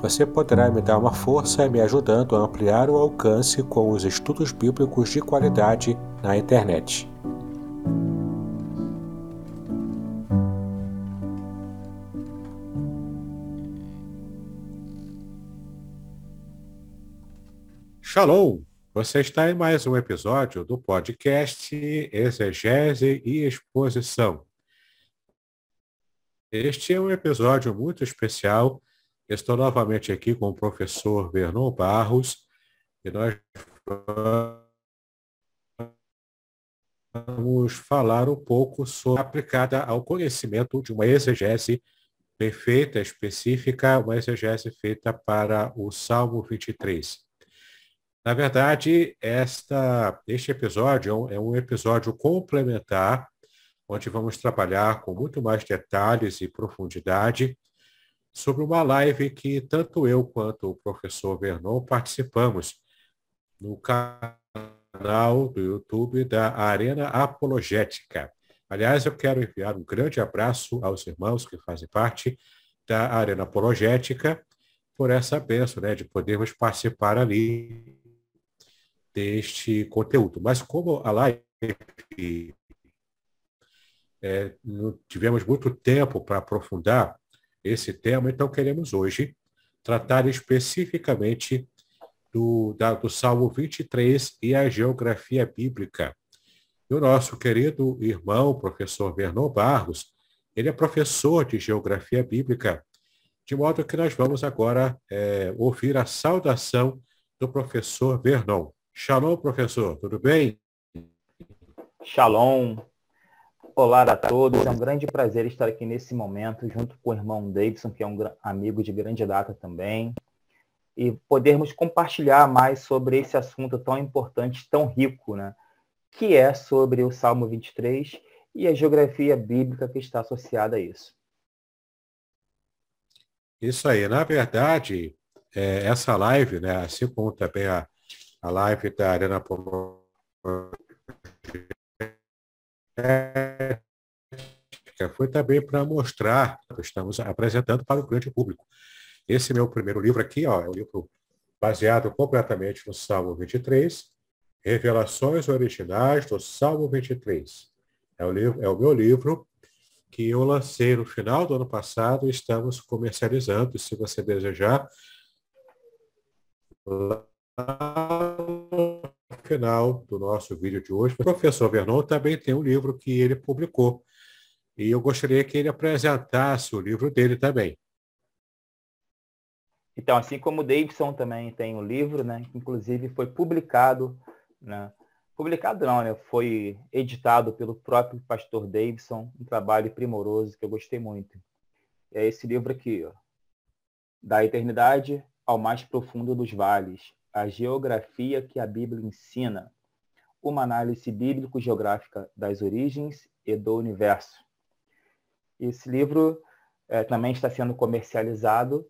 Você poderá me dar uma força me ajudando a ampliar o alcance com os estudos bíblicos de qualidade na internet. Shalom! Você está em mais um episódio do podcast Exegese e Exposição. Este é um episódio muito especial. Estou novamente aqui com o professor Vernon Barros e nós vamos falar um pouco sobre aplicada ao conhecimento de uma exegese perfeita, específica, uma exegese feita para o Salmo 23. Na verdade, esta, este episódio é um episódio complementar, onde vamos trabalhar com muito mais detalhes e profundidade sobre uma live que tanto eu quanto o professor Vernon participamos no canal do YouTube da Arena Apologética. Aliás, eu quero enviar um grande abraço aos irmãos que fazem parte da Arena Apologética por essa bênção, né, de podermos participar ali deste conteúdo. Mas como a live é, não tivemos muito tempo para aprofundar esse tema, então queremos hoje tratar especificamente do, da, do Salmo 23 e a geografia bíblica. E o nosso querido irmão, professor Vernon Barros, ele é professor de geografia bíblica, de modo que nós vamos agora é, ouvir a saudação do professor Vernon. Shalom, professor, tudo bem? Shalom. Olá a todos, é um grande prazer estar aqui nesse momento, junto com o irmão Davidson, que é um amigo de grande data também e podermos compartilhar mais sobre esse assunto tão importante, tão rico, né? que é sobre o Salmo 23 e a geografia bíblica que está associada a isso. Isso aí. Na verdade, é, essa live, né, assim como também a, a live da Arena foi também para mostrar, estamos apresentando para o grande público, esse meu primeiro livro aqui, ó, é um livro baseado completamente no Salmo 23, Revelações Originais do Salmo 23. É o, livro, é o meu livro que eu lancei no final do ano passado e estamos comercializando, se você desejar. Final do nosso vídeo de hoje, o professor Vernon também tem um livro que ele publicou. E eu gostaria que ele apresentasse o livro dele também. Então, assim como o Davidson também tem um livro, né, que inclusive foi publicado, né, publicado não, né, foi editado pelo próprio pastor Davidson, um trabalho primoroso que eu gostei muito. É esse livro aqui, ó, Da Eternidade ao Mais Profundo dos Vales, a geografia que a Bíblia ensina, uma análise bíblico-geográfica das origens e do universo. Esse livro é, também está sendo comercializado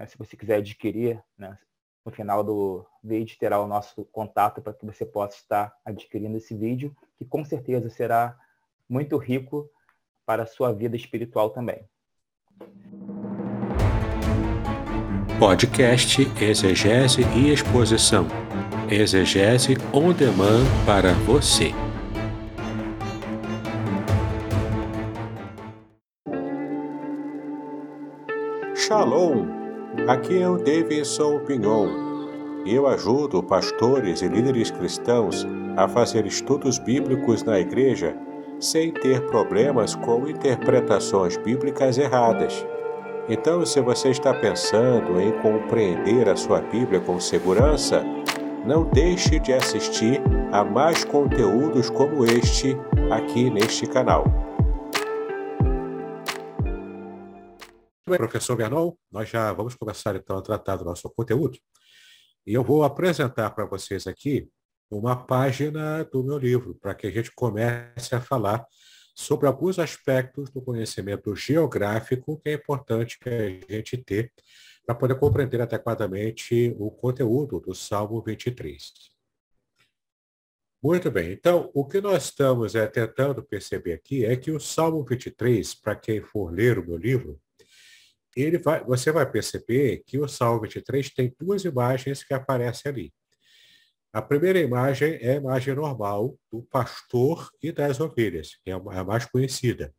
né? Se você quiser adquirir, né? no final do vídeo terá o nosso contato para que você possa estar adquirindo esse vídeo, que com certeza será muito rico para a sua vida espiritual também. Podcast Exegese e Exposição. Exegese on demand para você. Shalom! Aqui é o Davidson Pignon. Eu ajudo pastores e líderes cristãos a fazer estudos bíblicos na igreja sem ter problemas com interpretações bíblicas erradas. Então, se você está pensando em compreender a sua Bíblia com segurança, não deixe de assistir a mais conteúdos como este aqui neste canal. Professor Bernon, nós já vamos começar então a tratar do nosso conteúdo. E eu vou apresentar para vocês aqui uma página do meu livro, para que a gente comece a falar sobre alguns aspectos do conhecimento geográfico que é importante que a gente ter para poder compreender adequadamente o conteúdo do Salmo 23. Muito bem, então o que nós estamos é, tentando perceber aqui é que o Salmo 23, para quem for ler o meu livro, ele vai, você vai perceber que o Salmo 23 tem duas imagens que aparecem ali. A primeira imagem é a imagem normal do pastor e das ovelhas, que é a mais conhecida,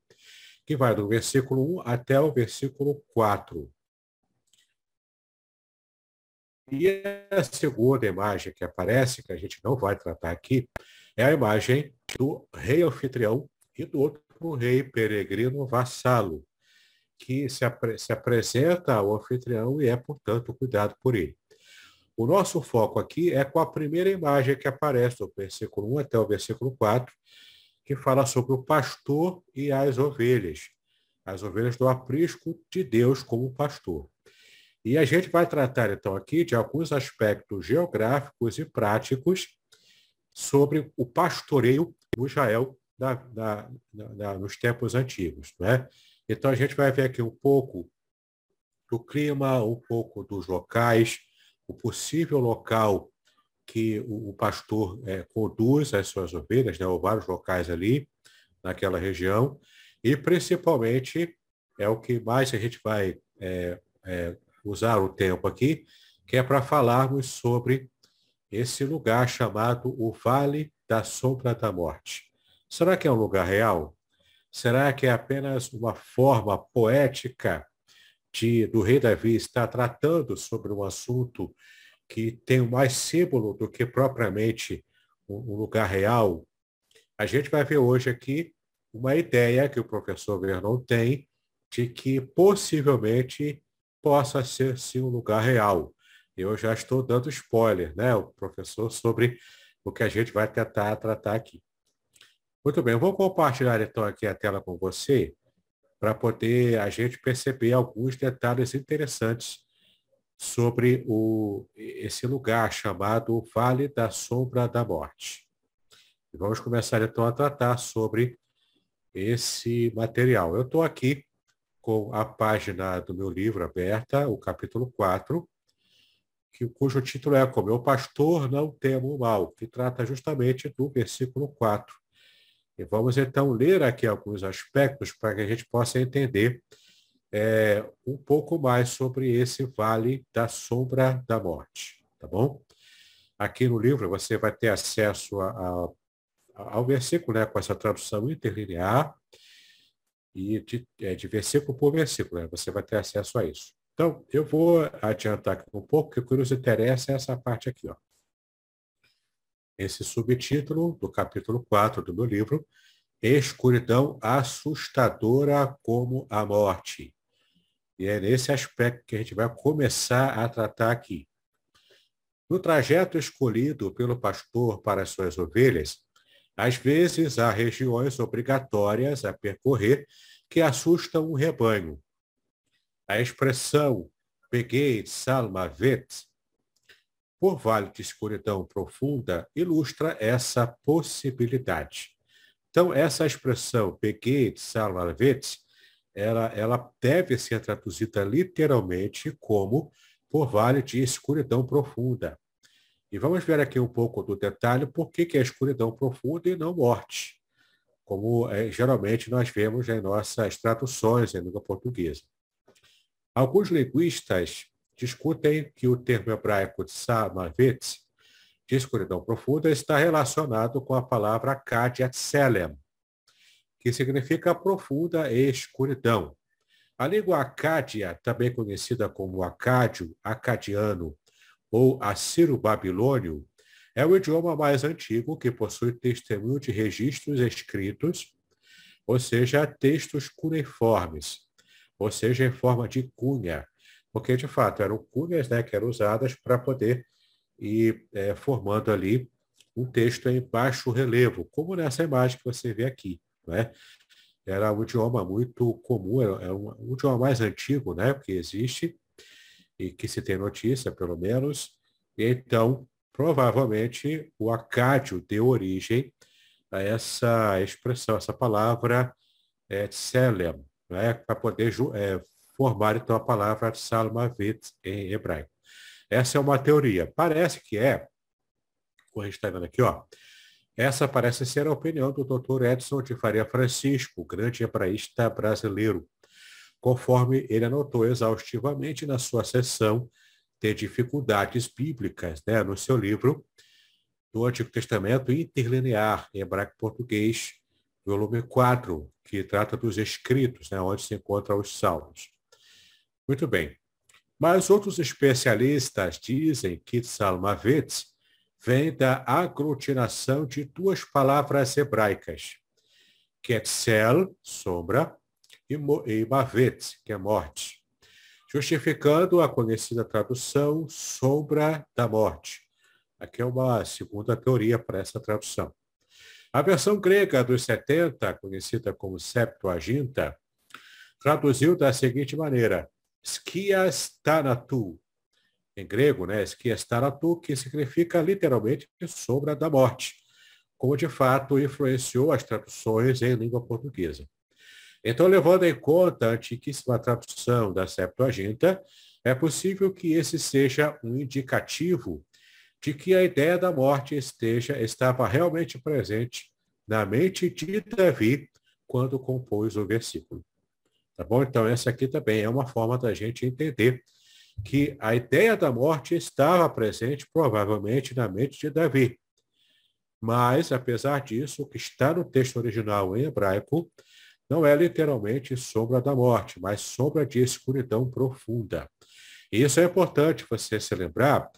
que vai do versículo 1 até o versículo 4. E a segunda imagem que aparece, que a gente não vai tratar aqui, é a imagem do rei anfitrião e do outro rei peregrino vassalo, que se, apre se apresenta ao anfitrião e é, portanto, cuidado por ele. O nosso foco aqui é com a primeira imagem que aparece, do versículo 1 até o versículo 4, que fala sobre o pastor e as ovelhas. As ovelhas do aprisco de Deus como pastor. E a gente vai tratar, então, aqui de alguns aspectos geográficos e práticos sobre o pastoreio no Israel da, da, da, nos tempos antigos. Né? Então, a gente vai ver aqui um pouco do clima, um pouco dos locais, o possível local que o, o pastor é, conduz as suas ovelhas, né, ou vários locais ali, naquela região, e principalmente é o que mais a gente vai é, é, usar o tempo aqui, que é para falarmos sobre esse lugar chamado o Vale da Sombra da Morte. Será que é um lugar real? Será que é apenas uma forma poética de, do rei Davi estar tratando sobre um assunto que tem mais símbolo do que propriamente um, um lugar real? A gente vai ver hoje aqui uma ideia que o professor Vernon tem de que possivelmente possa ser sim um lugar real. Eu já estou dando spoiler, né, o professor, sobre o que a gente vai tentar tratar aqui. Muito bem, eu vou compartilhar então aqui a tela com você para poder a gente perceber alguns detalhes interessantes sobre o, esse lugar chamado Vale da Sombra da Morte. E vamos começar então a tratar sobre esse material. Eu estou aqui com a página do meu livro aberta, o capítulo 4, que, cujo título é Como o pastor não temo o mal, que trata justamente do versículo 4. E vamos então ler aqui alguns aspectos para que a gente possa entender é, um pouco mais sobre esse vale da sombra da morte, tá bom? Aqui no livro você vai ter acesso a, a, ao versículo, né, com essa tradução interlinear, e de, é, de versículo por versículo, né? você vai ter acesso a isso. Então, eu vou adiantar um pouco, que o que nos interessa é essa parte aqui. Ó. Esse subtítulo do capítulo 4 do meu livro, Escuridão assustadora como a morte. E é nesse aspecto que a gente vai começar a tratar aqui. No trajeto escolhido pelo pastor para as suas ovelhas, às vezes, há regiões obrigatórias a percorrer que assustam o rebanho. A expressão Peguei Salmavet, por vale de escuridão profunda, ilustra essa possibilidade. Então, essa expressão Peguei Salmavet, ela, ela deve ser traduzida literalmente como por vale de escuridão profunda. E vamos ver aqui um pouco do detalhe por que, que é escuridão profunda e não morte, como é, geralmente nós vemos em nossas traduções em língua portuguesa. Alguns linguistas discutem que o termo hebraico Samavet, de escuridão profunda, está relacionado com a palavra Kadiat Selem, que significa profunda escuridão. A língua acádia, também conhecida como acádio, acadiano ou assiro-babilônio, é o idioma mais antigo que possui testemunho de registros escritos, ou seja, textos cuneiformes, ou seja, em forma de cunha, porque de fato eram cunhas né, que eram usadas para poder ir é, formando ali um texto em baixo relevo, como nessa imagem que você vê aqui. Né? Era um idioma muito comum, era um, um idioma mais antigo né, que existe, e que se tem notícia, pelo menos. Então, provavelmente, o acádio deu origem a essa expressão, essa palavra é, né, para poder é, formar então a palavra salmavit em hebraico. Essa é uma teoria. Parece que é, como a gente está vendo aqui, ó, essa parece ser a opinião do Dr. Edson de Faria Francisco, grande hebraísta brasileiro, conforme ele anotou exaustivamente na sua sessão de dificuldades bíblicas, né, no seu livro do Antigo Testamento Interlinear, hebraico-português, volume 4, que trata dos escritos, né, onde se encontram os salmos. Muito bem. Mas outros especialistas dizem que Salmavet vem da aglutinação de duas palavras hebraicas, Ketzel, sombra, e Mavet, que é morte, justificando a conhecida tradução sombra da morte. Aqui é uma segunda teoria para essa tradução. A versão grega dos 70, conhecida como Septuaginta, traduziu da seguinte maneira: Skias Tanatu, em grego, né, Skias Tanatu, que significa literalmente sombra da morte, como de fato influenciou as traduções em língua portuguesa. Então, levando em conta a antiquíssima tradução da Septuaginta, é possível que esse seja um indicativo de que a ideia da morte esteja estava realmente presente na mente de Davi quando compôs o versículo. Tá bom? Então, essa aqui também é uma forma da gente entender que a ideia da morte estava presente provavelmente na mente de Davi. Mas, apesar disso, o que está no texto original em hebraico não é literalmente sombra da morte, mas sombra de escuridão profunda. E isso é importante você se lembrar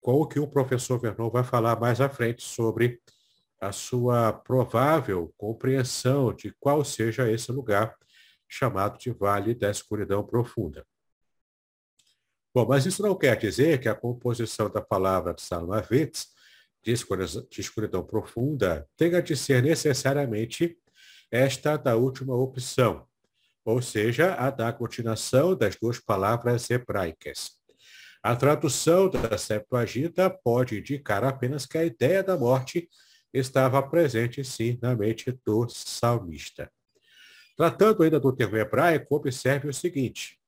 com o que o professor Vernon vai falar mais à frente sobre a sua provável compreensão de qual seja esse lugar chamado de Vale da Escuridão Profunda. Bom, mas isso não quer dizer que a composição da palavra de Salmavitz, de escuridão profunda, tenha de ser necessariamente esta da última opção, ou seja, a da continuação das duas palavras hebraicas. A tradução da Septuaginta pode indicar apenas que a ideia da morte estava presente sim na mente do salmista. Tratando ainda do termo hebraico, observe o seguinte.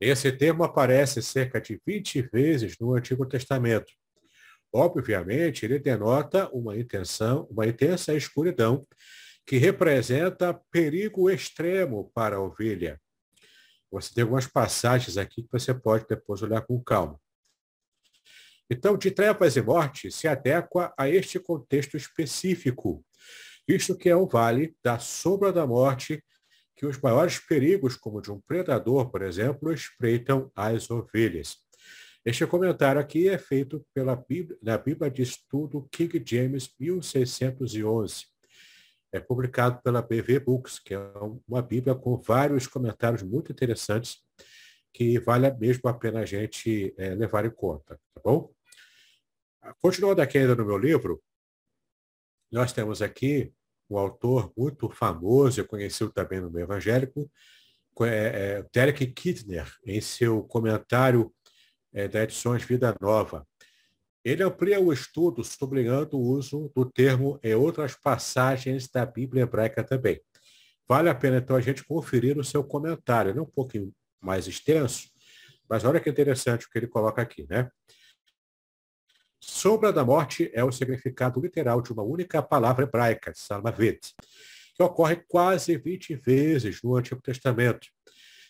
Esse termo aparece cerca de 20 vezes no Antigo Testamento. Obviamente, ele denota uma intenção, uma intensa escuridão que representa perigo extremo para a ovelha. Você tem algumas passagens aqui que você pode depois olhar com calma. Então, de trevas e morte se adequa a este contexto específico, visto que é o vale da sombra da morte que os maiores perigos, como de um predador, por exemplo, espreitam as ovelhas. Este comentário aqui é feito pela Bíblia, na Bíblia de Estudo King James 1611 é publicado pela BV Books, que é uma Bíblia com vários comentários muito interessantes que vale mesmo a pena a gente é, levar em conta, tá bom? Continuando aqui ainda no meu livro, nós temos aqui um autor muito famoso conhecido também no meio evangélico, é, é, Derek Kidner, em seu comentário é, da Edições Vida Nova. Ele amplia o estudo sublinhando o uso do termo em outras passagens da Bíblia hebraica também. Vale a pena, então, a gente conferir o seu comentário. Ele é um pouquinho mais extenso, mas olha que interessante o que ele coloca aqui, né? Sombra da morte é o significado literal de uma única palavra hebraica, salmavet, que ocorre quase 20 vezes no Antigo Testamento.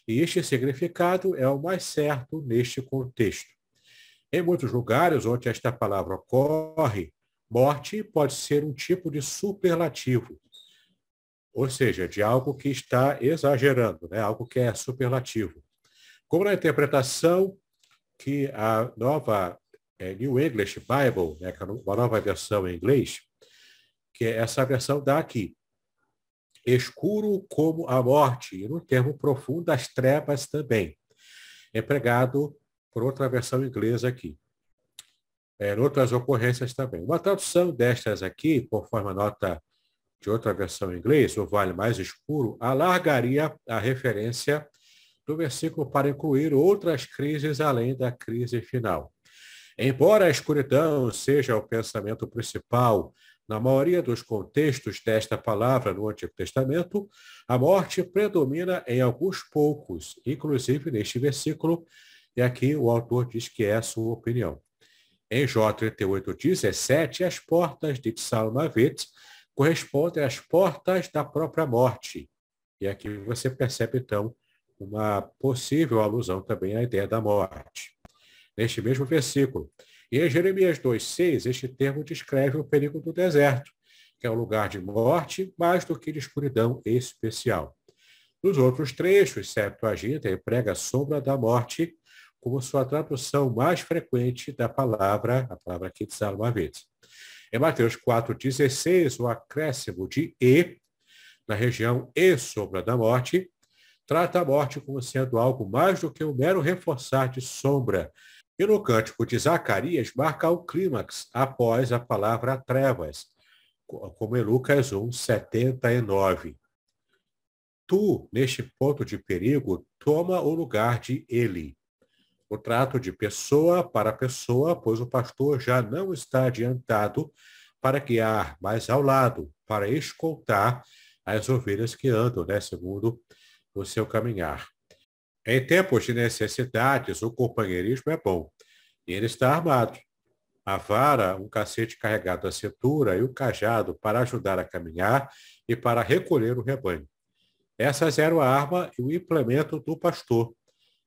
E este significado é o mais certo neste contexto. Em muitos lugares onde esta palavra ocorre, morte pode ser um tipo de superlativo, ou seja, de algo que está exagerando, né? algo que é superlativo. Como na interpretação que a nova é, New English Bible, né, é uma nova versão em inglês, que é essa versão daqui. Escuro como a morte, e no termo profundo, as trevas também. Empregado por outra versão inglesa aqui. É, em outras ocorrências também. Uma tradução destas aqui, conforme a nota de outra versão em inglês, o vale mais escuro, alargaria a referência do versículo para incluir outras crises além da crise final. Embora a escuridão seja o pensamento principal na maioria dos contextos desta palavra no Antigo Testamento, a morte predomina em alguns poucos, inclusive neste versículo, e aqui o autor diz que é a sua opinião. Em Jó 38, 17, as portas de Tsalmavet correspondem às portas da própria morte. E aqui você percebe, então, uma possível alusão também à ideia da morte. Neste mesmo versículo. E em Jeremias 2,6, este termo descreve o perigo do deserto, que é um lugar de morte mais do que de escuridão especial. Nos outros trechos, Septuaginta emprega a sombra da morte como sua tradução mais frequente da palavra, a palavra aqui de vez. Em Mateus 4,16, o acréscimo de E, na região E sombra da morte, trata a morte como sendo algo mais do que um mero reforçar de sombra. E no cântico de Zacarias marca o clímax após a palavra trevas, como em Lucas 1, 79. Tu, neste ponto de perigo, toma o lugar de ele. O trato de pessoa para pessoa, pois o pastor já não está adiantado para guiar, mas ao lado, para escoltar as ovelhas que andam, né, segundo no seu caminhar. Em tempos de necessidades, o companheirismo é bom. E ele está armado. A vara, um cacete carregado à cintura e o cajado para ajudar a caminhar e para recolher o rebanho. Essas eram a arma e o implemento do pastor.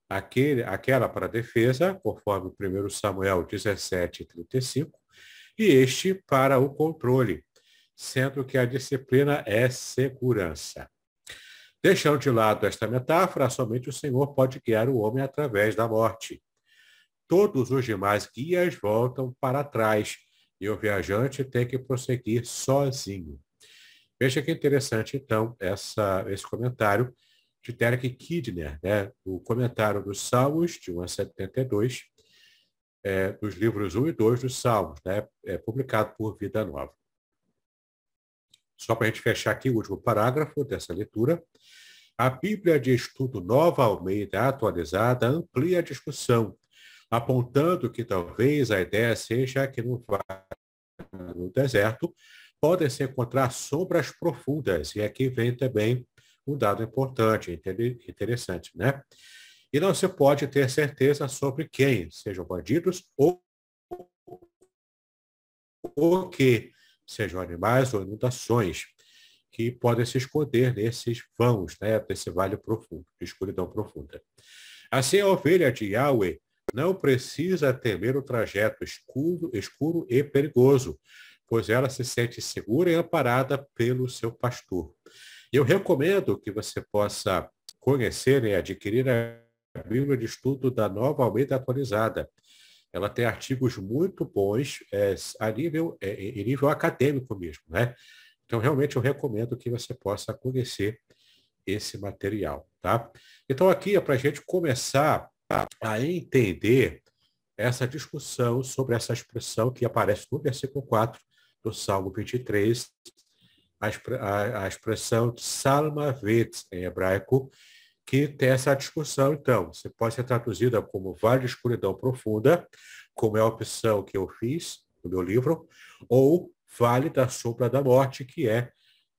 Aquele, aquela para defesa, conforme 1 Samuel 17, 35, e este para o controle, sendo que a disciplina é segurança. Deixando de lado esta metáfora, somente o Senhor pode guiar o homem através da morte. Todos os demais guias voltam para trás e o viajante tem que prosseguir sozinho. Veja que interessante, então, essa, esse comentário de Derek Kidner, né? o comentário dos Salmos, de 1 a 72, é, dos livros 1 e 2 dos Salmos, né? é, publicado por Vida Nova. Só para a gente fechar aqui o último parágrafo dessa leitura. A Bíblia de Estudo Nova Almeida atualizada amplia a discussão, apontando que talvez a ideia seja que no, deserto podem se encontrar sombras profundas. E aqui vem também um dado importante, interessante, né? E não se pode ter certeza sobre quem, sejam bandidos ou o que sejam animais ou inundações, que podem se esconder nesses vãos, né, desse vale profundo, de escuridão profunda. Assim, a ovelha de Yahweh não precisa temer o trajeto escuro, escuro e perigoso, pois ela se sente segura e amparada pelo seu pastor. Eu recomendo que você possa conhecer e adquirir a Bíblia de Estudo da Nova Almeida Atualizada. Ela tem artigos muito bons é, a nível, é, em nível acadêmico mesmo, né? Então, realmente, eu recomendo que você possa conhecer esse material, tá? Então, aqui é para a gente começar a entender essa discussão sobre essa expressão que aparece no versículo 4 do Salmo 23, a, a, a expressão Salmavet, em hebraico, que tem essa discussão, então. Você pode ser traduzida como Vale de Escuridão Profunda, como é a opção que eu fiz no meu livro, ou Vale da Sombra da Morte, que é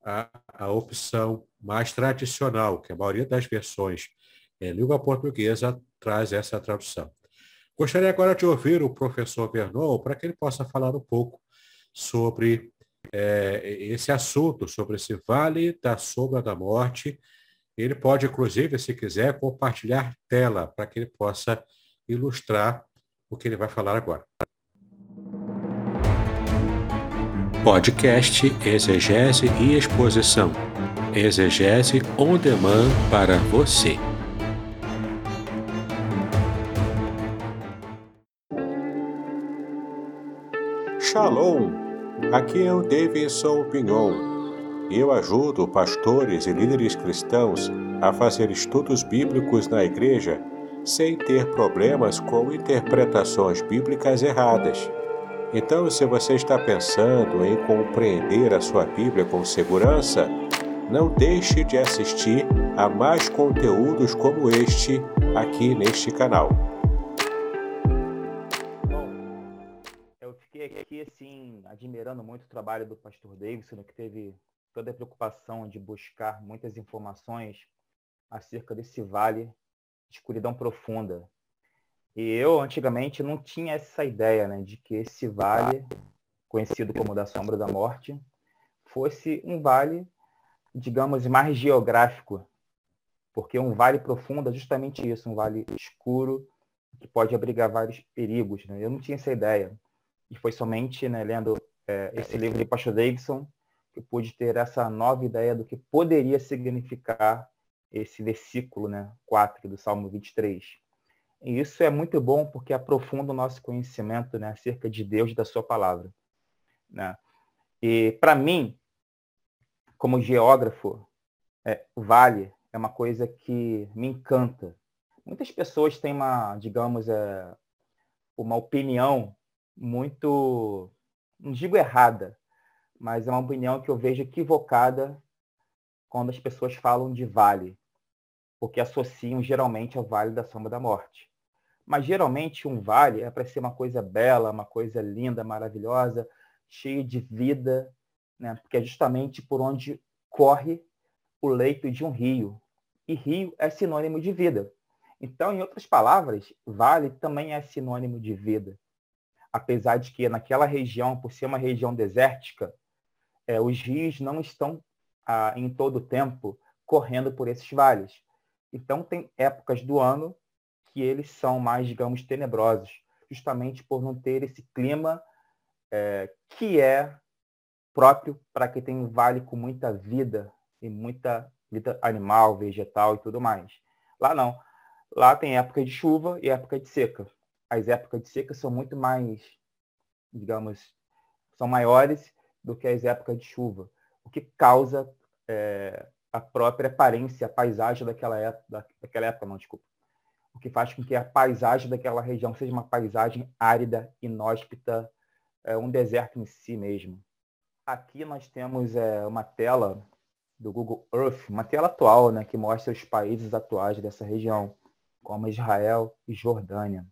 a, a opção mais tradicional, que a maioria das versões em língua portuguesa traz essa tradução. Gostaria agora de ouvir o professor Vernon para que ele possa falar um pouco sobre é, esse assunto, sobre esse vale da sombra da morte ele pode, inclusive, se quiser, compartilhar tela para que ele possa ilustrar o que ele vai falar agora. Podcast Exegese e Exposição. Exegese on demand para você. Shalom! Aqui é o Davidson Pignon. Eu ajudo pastores e líderes cristãos a fazer estudos bíblicos na igreja sem ter problemas com interpretações bíblicas erradas. Então, se você está pensando em compreender a sua Bíblia com segurança, não deixe de assistir a mais conteúdos como este aqui neste canal. Bom, eu fiquei aqui assim admirando muito o trabalho do pastor Davidson, que teve toda a preocupação de buscar muitas informações acerca desse vale de escuridão profunda. E eu antigamente não tinha essa ideia, né, de que esse vale, conhecido como da sombra da morte, fosse um vale digamos, mais geográfico, porque um vale profundo é justamente isso, um vale escuro que pode abrigar vários perigos. Né? Eu não tinha essa ideia. E foi somente né, lendo é, esse livro de Pastor Davidson eu pude ter essa nova ideia do que poderia significar esse versículo né, 4 do Salmo 23. E isso é muito bom porque aprofunda o nosso conhecimento né, acerca de Deus e da sua palavra. Né? E, para mim, como geógrafo, é, vale é uma coisa que me encanta. Muitas pessoas têm uma, digamos, é, uma opinião muito, não digo errada, mas é uma opinião que eu vejo equivocada quando as pessoas falam de vale, porque associam geralmente ao Vale da Sombra da Morte. Mas geralmente um vale é para ser uma coisa bela, uma coisa linda, maravilhosa, cheia de vida, né? porque é justamente por onde corre o leito de um rio. E rio é sinônimo de vida. Então, em outras palavras, vale também é sinônimo de vida. Apesar de que naquela região, por ser uma região desértica, é, os rios não estão ah, em todo o tempo correndo por esses vales. Então, tem épocas do ano que eles são mais, digamos, tenebrosos, justamente por não ter esse clima é, que é próprio para quem tem um vale com muita vida e muita vida animal, vegetal e tudo mais. Lá não. Lá tem época de chuva e época de seca. As épocas de seca são muito mais, digamos, são maiores do que as épocas de chuva, o que causa é, a própria aparência, a paisagem daquela época, daquela época, não, desculpa. O que faz com que a paisagem daquela região seja uma paisagem árida, inóspita, é, um deserto em si mesmo. Aqui nós temos é, uma tela do Google Earth, uma tela atual, né, que mostra os países atuais dessa região, como Israel e Jordânia.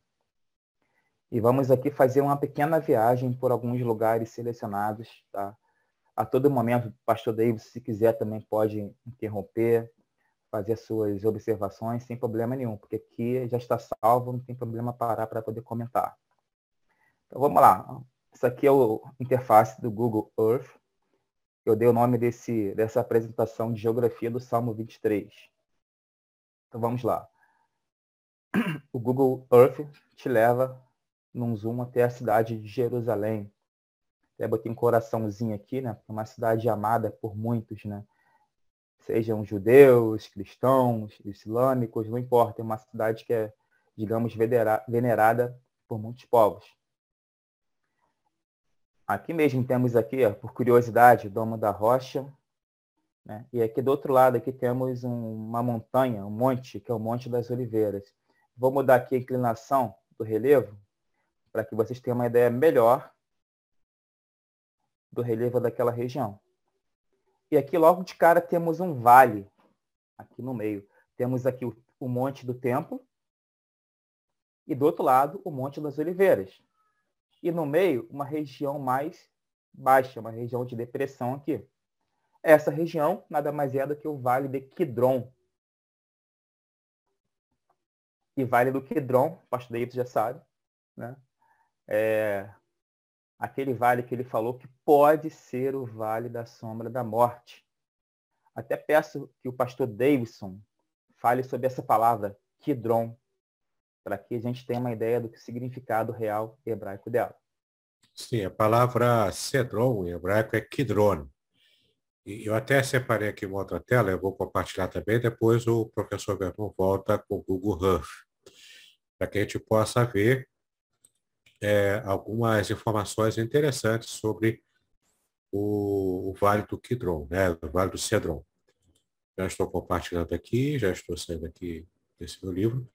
E vamos aqui fazer uma pequena viagem por alguns lugares selecionados, tá? A todo momento, pastor David, se quiser, também pode interromper, fazer suas observações sem problema nenhum, porque aqui já está salvo, não tem problema parar para poder comentar. Então vamos lá. Isso aqui é o interface do Google Earth. Eu dei o nome desse, dessa apresentação de geografia do Salmo 23. Então vamos lá. O Google Earth te leva num zoom até a cidade de Jerusalém. Até botei um coraçãozinho aqui, né? É uma cidade amada por muitos, né? Sejam judeus, cristãos, islâmicos, não importa. É uma cidade que é, digamos, venerada por muitos povos. Aqui mesmo temos aqui, ó, por curiosidade, o Domo da Rocha. Né? E aqui do outro lado aqui temos um, uma montanha, um monte, que é o Monte das Oliveiras. Vou mudar aqui a inclinação do relevo para que vocês tenham uma ideia melhor do relevo daquela região. E aqui logo de cara temos um vale, aqui no meio. Temos aqui o, o Monte do Templo e do outro lado o Monte das Oliveiras e no meio uma região mais baixa, uma região de depressão aqui. Essa região nada mais é do que o Vale de Kidron. E Vale do Kidron, o pastor David já sabe, né? É aquele vale que ele falou que pode ser o Vale da Sombra da Morte. Até peço que o pastor Davidson fale sobre essa palavra, Kidron, para que a gente tenha uma ideia do que significado real hebraico dela. Sim, a palavra cedron em hebraico é kidron. E eu até separei aqui uma outra tela, eu vou compartilhar também, depois o professor Vernon volta com o Google Earth, para que a gente possa ver é, algumas informações interessantes sobre o, o, Vale do Kidron, né? o Vale do Cedron. Já estou compartilhando aqui, já estou saindo aqui desse meu livro.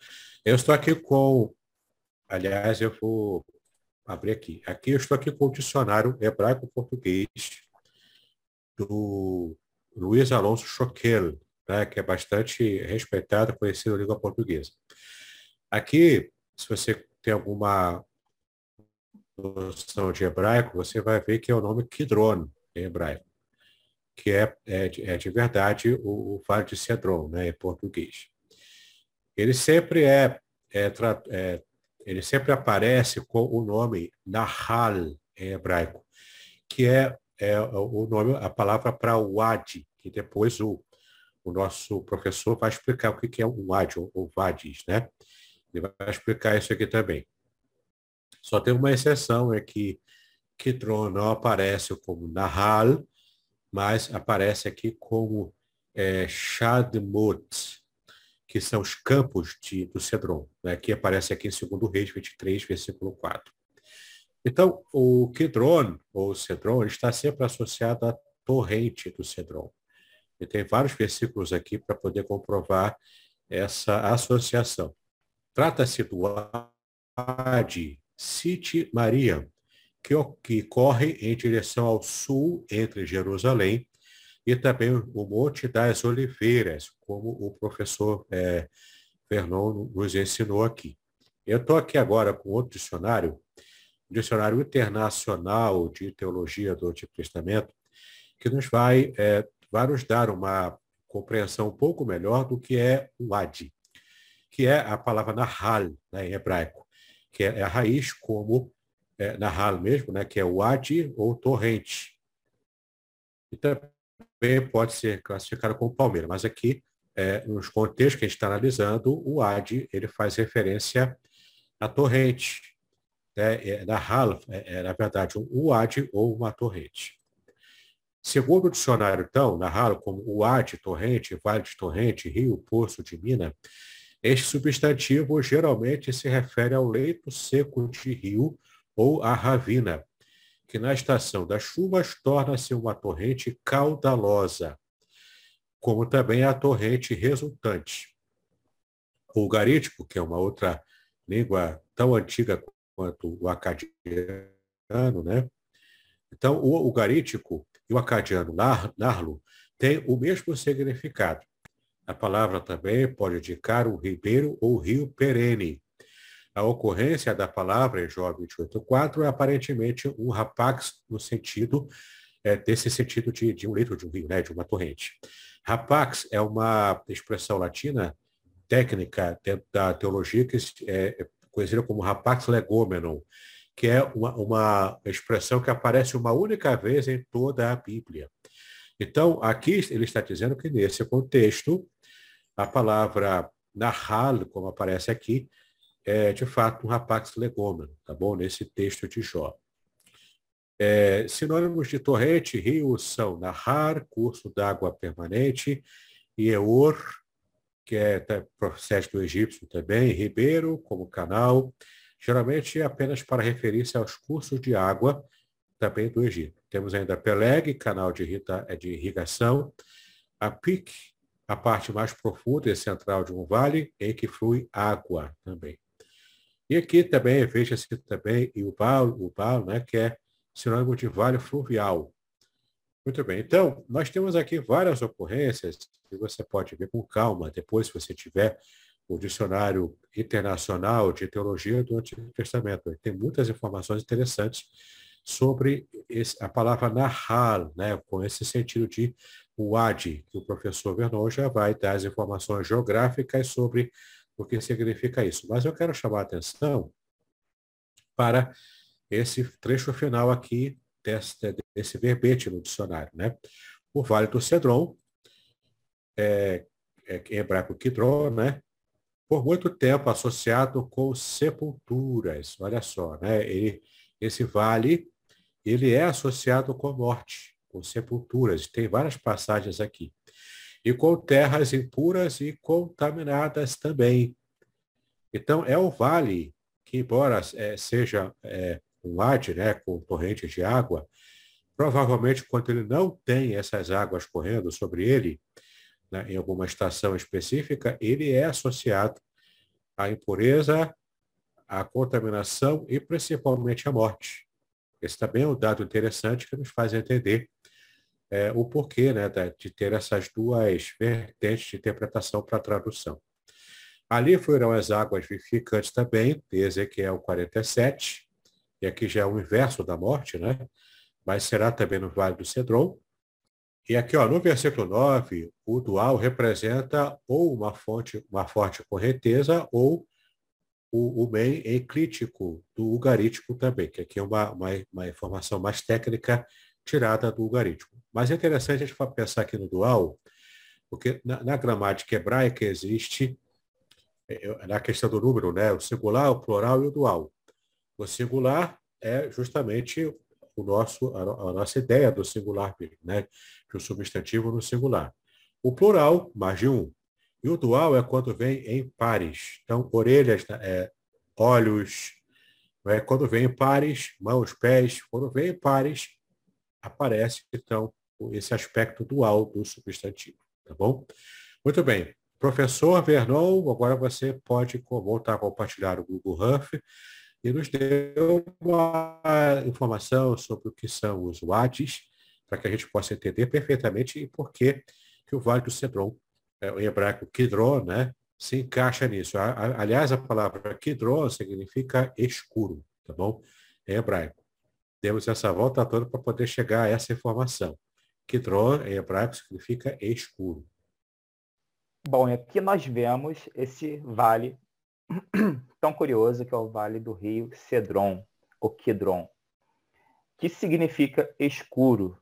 Eu estou aqui com, aliás, eu vou abrir aqui. Aqui eu estou aqui com o dicionário hebraico-português do Luiz Alonso Choquel, né, que é bastante respeitado, conhecido na língua portuguesa. Aqui, se você tem alguma noção de hebraico, você vai ver que é o nome Kidron, em hebraico, que é, é, é de verdade o, o Vale de Cedron, né, em português. Ele sempre é, é, é ele sempre aparece com o nome Nahal, em hebraico, que é, é o nome, a palavra para o Wadi, que depois o, o nosso professor vai explicar o que é um Wadi, ou Vadis, né? Ele vai explicar isso aqui também. Só tem uma exceção, é que Kidron não aparece como Nahal, mas aparece aqui como é, Shadmut, que são os campos de, do Cedron, né, que aparece aqui em 2 Reis 23, versículo 4. Então, o Kidron, ou Cedron, está sempre associado à torrente do Cedron. E tem vários versículos aqui para poder comprovar essa associação. Trata-se do Adi City Maria, que, que corre em direção ao sul entre Jerusalém e também o Monte das Oliveiras, como o professor é, Vernon nos ensinou aqui. Eu estou aqui agora com outro dicionário, um dicionário internacional de teologia do Antigo Testamento, que nos vai, é, vai nos dar uma compreensão um pouco melhor do que é o Adi que é a palavra Nahal, né, em hebraico, que é a raiz como é, Nahal mesmo, né, que é o Adi ou torrente. E também pode ser classificado como palmeira, mas aqui, é, nos contextos que a gente está analisando, o Adi ele faz referência à torrente. Né, é, Nahal é, é, na verdade, um Adi ou uma torrente. Segundo o dicionário, então, Nahal como o Adi, torrente, vale de torrente, rio, poço de mina, este substantivo geralmente se refere ao leito seco de rio ou à ravina, que na estação das chuvas torna-se uma torrente caudalosa, como também a torrente resultante. O garítico, que é uma outra língua tão antiga quanto o acadiano, né? Então, o, o garítico e o acadiano narlo têm o mesmo significado. A palavra também pode indicar um ribeiro ou rio perene. A ocorrência da palavra em Jó 28.4 é aparentemente um rapax no sentido, é, desse sentido de, de um litro de um rio, né, de uma torrente. Rapax é uma expressão latina técnica da teologia que é conhecida como rapax legomenon, que é uma, uma expressão que aparece uma única vez em toda a Bíblia. Então, aqui ele está dizendo que nesse contexto, a palavra Nahal, como aparece aqui, é de fato um rapax legômeno, tá bom? Nesse texto de Jó. É, sinônimos de torrente, rio são Nahar, curso d'água permanente, e Eor, que é procede do egípcio também, ribeiro, como canal, geralmente apenas para referir-se aos cursos de água também do Egito. Temos ainda Peleg, canal de, irrigação, a Pique, a parte mais profunda e central de um vale em que flui água também. E aqui também veja-se também o Balo, o Balo, né, que é sinônimo de vale fluvial. Muito bem. Então, nós temos aqui várias ocorrências que você pode ver com calma depois, se você tiver o dicionário internacional de teologia do Antigo Testamento. Tem muitas informações interessantes sobre esse, a palavra narrar, né, com esse sentido de o AD, que o professor Vernon já vai dar as informações geográficas sobre o que significa isso. Mas eu quero chamar a atenção para esse trecho final aqui desse, desse verbete no dicionário. Né? O Vale do Cedron, é, é, em hebraico Kidron, né? por muito tempo associado com sepulturas. Olha só, né? Ele, esse vale ele é associado com morte com sepulturas. Tem várias passagens aqui. E com terras impuras e contaminadas também. Então, é o vale que embora é, seja é, um ade, né, com torrentes de água, provavelmente quando ele não tem essas águas correndo sobre ele, né, em alguma estação específica, ele é associado à impureza, à contaminação e principalmente à morte. Esse também é um dado interessante que nos faz entender é, o porquê né, de ter essas duas vertentes de interpretação para tradução. Ali foram as águas vivificantes também, Ezequiel 47, e aqui já é o inverso da morte, né? mas será também no Vale do Cedron. E aqui, ó, no versículo 9, o dual representa ou uma fonte, uma forte correnteza ou o, o bem eclítico do ugarítico também, que aqui é uma, uma, uma informação mais técnica tirada do ugarítico. Mas é interessante a gente pensar aqui no dual, porque na, na gramática hebraica existe, é, na questão do número, né, o singular, o plural e o dual. O singular é justamente o nosso, a, a nossa ideia do singular, né? de um substantivo no singular. O plural, mais de um. E o dual é quando vem em pares. Então, orelhas, né, é, olhos, é? quando vem em pares, mãos, pés, quando vem em pares, aparece, então, esse aspecto dual do substantivo. Tá bom? Muito bem. Professor Vernon, agora você pode voltar a compartilhar o Google Earth e nos deu uma informação sobre o que são os WADs, para que a gente possa entender perfeitamente por que, que o Vale do Cedron, é, o hebraico Kidron, né, se encaixa nisso. Aliás, a palavra Kidron significa escuro, tá bom? Em hebraico. Demos essa volta toda para poder chegar a essa informação. Kidron, em hebraico, significa escuro. Bom, aqui nós vemos esse vale tão curioso que é o vale do rio Cedron, ou Kidron, que significa escuro.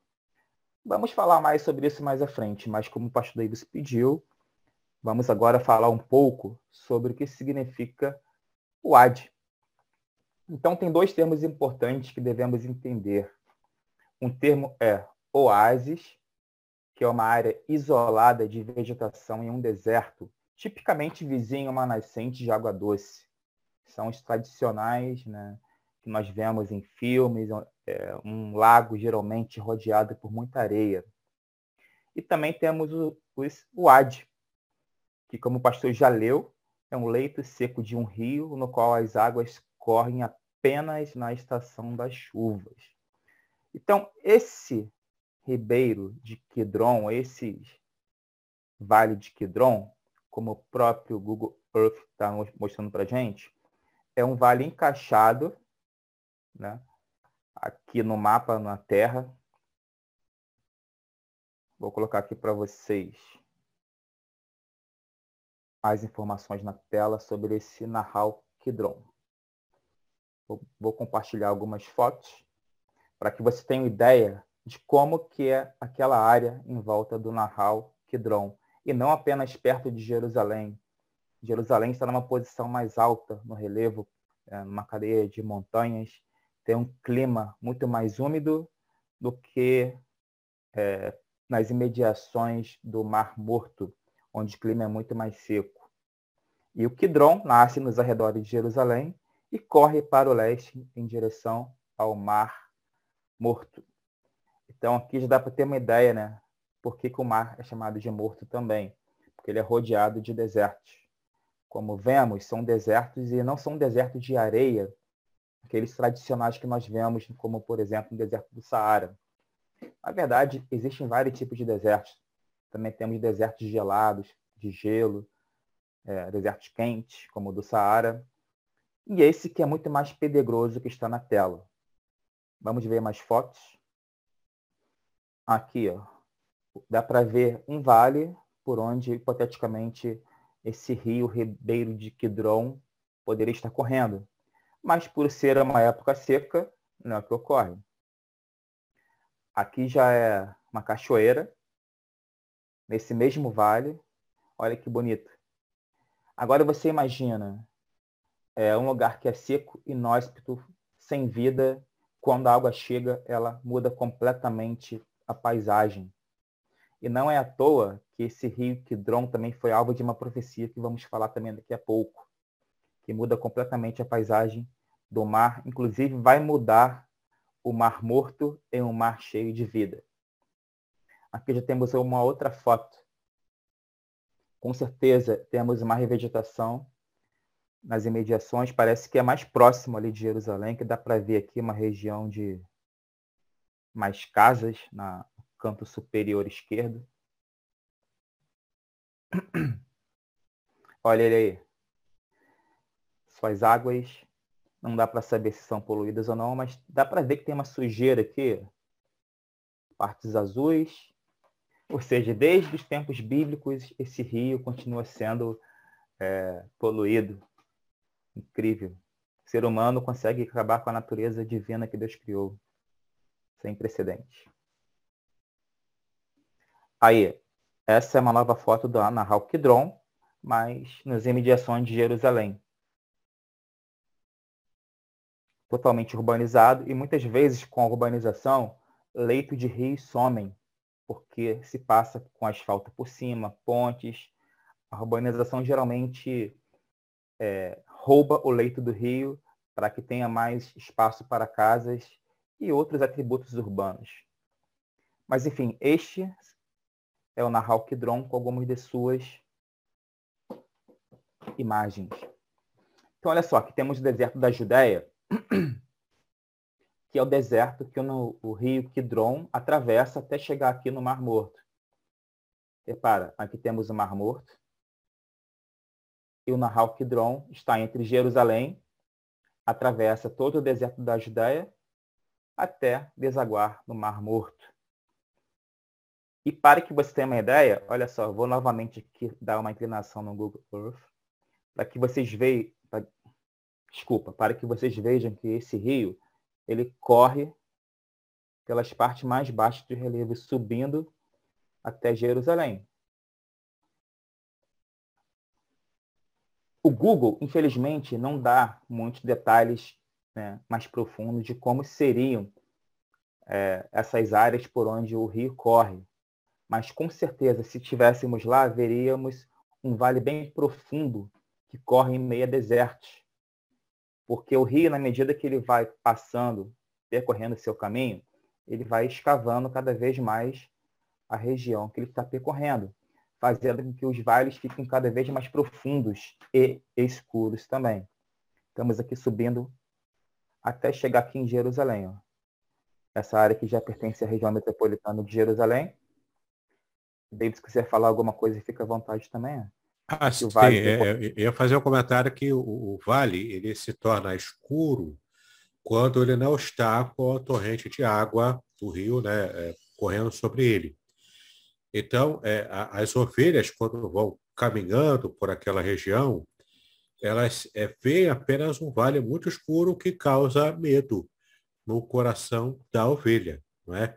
Vamos falar mais sobre isso mais à frente, mas como o pastor Davis pediu, vamos agora falar um pouco sobre o que significa o Ad. Então, tem dois termos importantes que devemos entender. Um termo é oásis, que é uma área isolada de vegetação em um deserto, tipicamente vizinho a uma nascente de água doce. São os tradicionais, né, que nós vemos em filmes, é, um lago geralmente rodeado por muita areia. E também temos o, o Ad, que como o pastor já leu, é um leito seco de um rio no qual as águas correm apenas na estação das chuvas. Então, esse ribeiro de Quidron, esse vale de Quidron, como o próprio Google Earth está mostrando para a gente, é um vale encaixado né, aqui no mapa, na Terra. Vou colocar aqui para vocês mais informações na tela sobre esse Nahal Kidron. Vou, compartilhar algumas fotos para que você tenha ideia de como que é aquela área em volta do Nahal Kidron e não apenas perto de Jerusalém. Jerusalém está numa posição mais alta no relevo, é, numa cadeia de montanhas, tem um clima muito mais úmido do que é, nas imediações do Mar Morto, onde o clima é muito mais seco. E o Kidron nasce nos arredores de Jerusalém e corre para o leste em direção ao Mar Morto. Então aqui já dá para ter uma ideia, né, por que, que o mar é chamado de morto também? Porque ele é rodeado de desertos. Como vemos, são desertos e não são desertos de areia, aqueles tradicionais que nós vemos, como, por exemplo, o deserto do Saara. Na verdade, existem vários tipos de desertos. Também temos desertos gelados, de gelo, é, desertos quentes, como o do Saara. E esse que é muito mais pedregoso que está na tela. Vamos ver mais fotos. Aqui, ó dá para ver um vale por onde, hipoteticamente, esse rio Ribeiro de Quidron poderia estar correndo. Mas por ser uma época seca, não é o que ocorre. Aqui já é uma cachoeira, nesse mesmo vale. Olha que bonito. Agora você imagina é um lugar que é seco, inóspito, sem vida. Quando a água chega, ela muda completamente a paisagem. E não é à toa que esse rio Kidron também foi alvo de uma profecia que vamos falar também daqui a pouco, que muda completamente a paisagem do mar, inclusive vai mudar o Mar Morto em um mar cheio de vida. Aqui já temos uma outra foto. Com certeza temos uma revegetação nas imediações, parece que é mais próximo ali de Jerusalém, que dá para ver aqui uma região de mais casas na canto superior esquerdo. Olha ele aí. Suas águas, não dá para saber se são poluídas ou não, mas dá para ver que tem uma sujeira aqui. Partes azuis. Ou seja, desde os tempos bíblicos, esse rio continua sendo é, poluído. Incrível. O ser humano consegue acabar com a natureza divina que Deus criou. Sem precedentes. Aí, essa é uma nova foto da Ana Halkidron, mas nas imediações de Jerusalém. Totalmente urbanizado e muitas vezes com a urbanização, leitos de rios somem, porque se passa com asfalto por cima, pontes. A urbanização geralmente é, rouba o leito do rio para que tenha mais espaço para casas e outros atributos urbanos. Mas, enfim, este é o Nahal Kidron com algumas de suas imagens. Então, olha só, aqui temos o deserto da Judéia, que é o deserto que o, o rio Kidron atravessa até chegar aqui no Mar Morto. Repara, aqui temos o Mar Morto, e o Nahal Kidron está entre Jerusalém, atravessa todo o deserto da Judéia até desaguar no Mar Morto. E para que você tenha uma ideia, olha só, vou novamente aqui dar uma inclinação no Google Earth, para que vocês vejam, pra, desculpa, para que vocês vejam que esse rio, ele corre pelas partes mais baixas do relevo, subindo até Jerusalém. O Google, infelizmente, não dá muitos detalhes né, mais profundos de como seriam é, essas áreas por onde o rio corre. Mas com certeza, se estivéssemos lá, veríamos um vale bem profundo que corre em meio a desertos. Porque o rio, na medida que ele vai passando, percorrendo seu caminho, ele vai escavando cada vez mais a região que ele está percorrendo fazendo com que os vales fiquem cada vez mais profundos e escuros também. Estamos aqui subindo até chegar aqui em Jerusalém. Ó. Essa área que já pertence à região metropolitana de Jerusalém. David, se quiser falar alguma coisa, fica à vontade também. Ah, sim, vale é, é, eu ia fazer um comentário que o, o, vale ele se torna escuro quando ele não está com a torrente de água do rio né, é, correndo sobre ele. Então, é, as ovelhas, quando vão caminhando por aquela região, elas é, veem apenas um vale muito escuro que causa medo no coração da ovelha. Não é?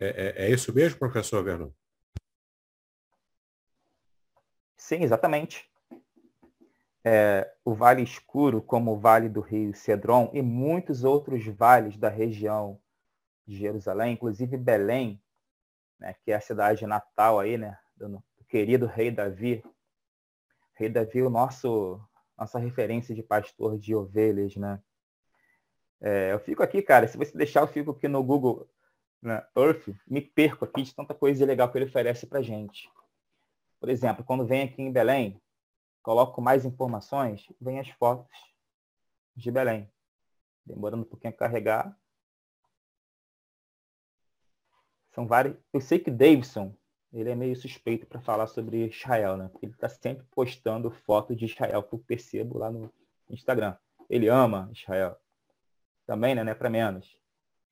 É, é, é isso mesmo, professor Vernon? Sim, exatamente. É, o Vale Escuro, como o Vale do Rio Cedron e muitos outros vales da região de Jerusalém, inclusive Belém, né, que é a cidade natal aí, né, do, do querido rei Davi. Rei Davi, o nosso nossa referência de pastor de ovelhas, né? É, eu fico aqui, cara, se você deixar, eu fico aqui no Google né, Earth, me perco aqui de tanta coisa legal que ele oferece pra gente. Por exemplo, quando vem aqui em Belém, coloco mais informações, vem as fotos de Belém. Demorando um pouquinho a carregar, São vários. Eu sei que Davidson, ele é meio suspeito para falar sobre Israel, né? Porque ele está sempre postando foto de Israel que eu percebo lá no Instagram. Ele ama Israel. Também, né? Não é para menos.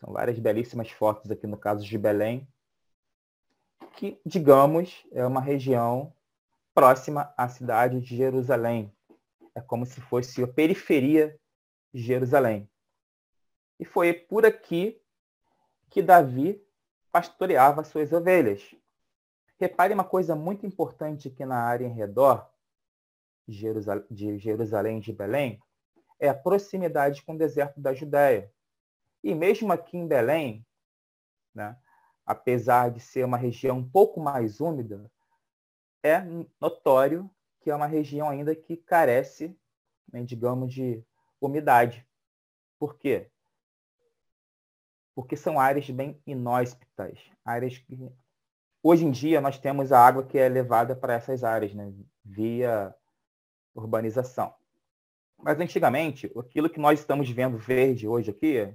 São várias belíssimas fotos aqui no caso de Belém, que, digamos, é uma região próxima à cidade de Jerusalém. É como se fosse a periferia de Jerusalém. E foi por aqui que Davi pastoreava suas ovelhas. Repare uma coisa muito importante aqui na área em redor de Jerusalém de Belém, é a proximidade com o deserto da Judéia. E mesmo aqui em Belém, né, apesar de ser uma região um pouco mais úmida, é notório que é uma região ainda que carece né, digamos, de umidade. Por quê? Porque são áreas bem inóspitas, áreas que hoje em dia nós temos a água que é levada para essas áreas, né, via urbanização. Mas antigamente, aquilo que nós estamos vendo verde hoje aqui,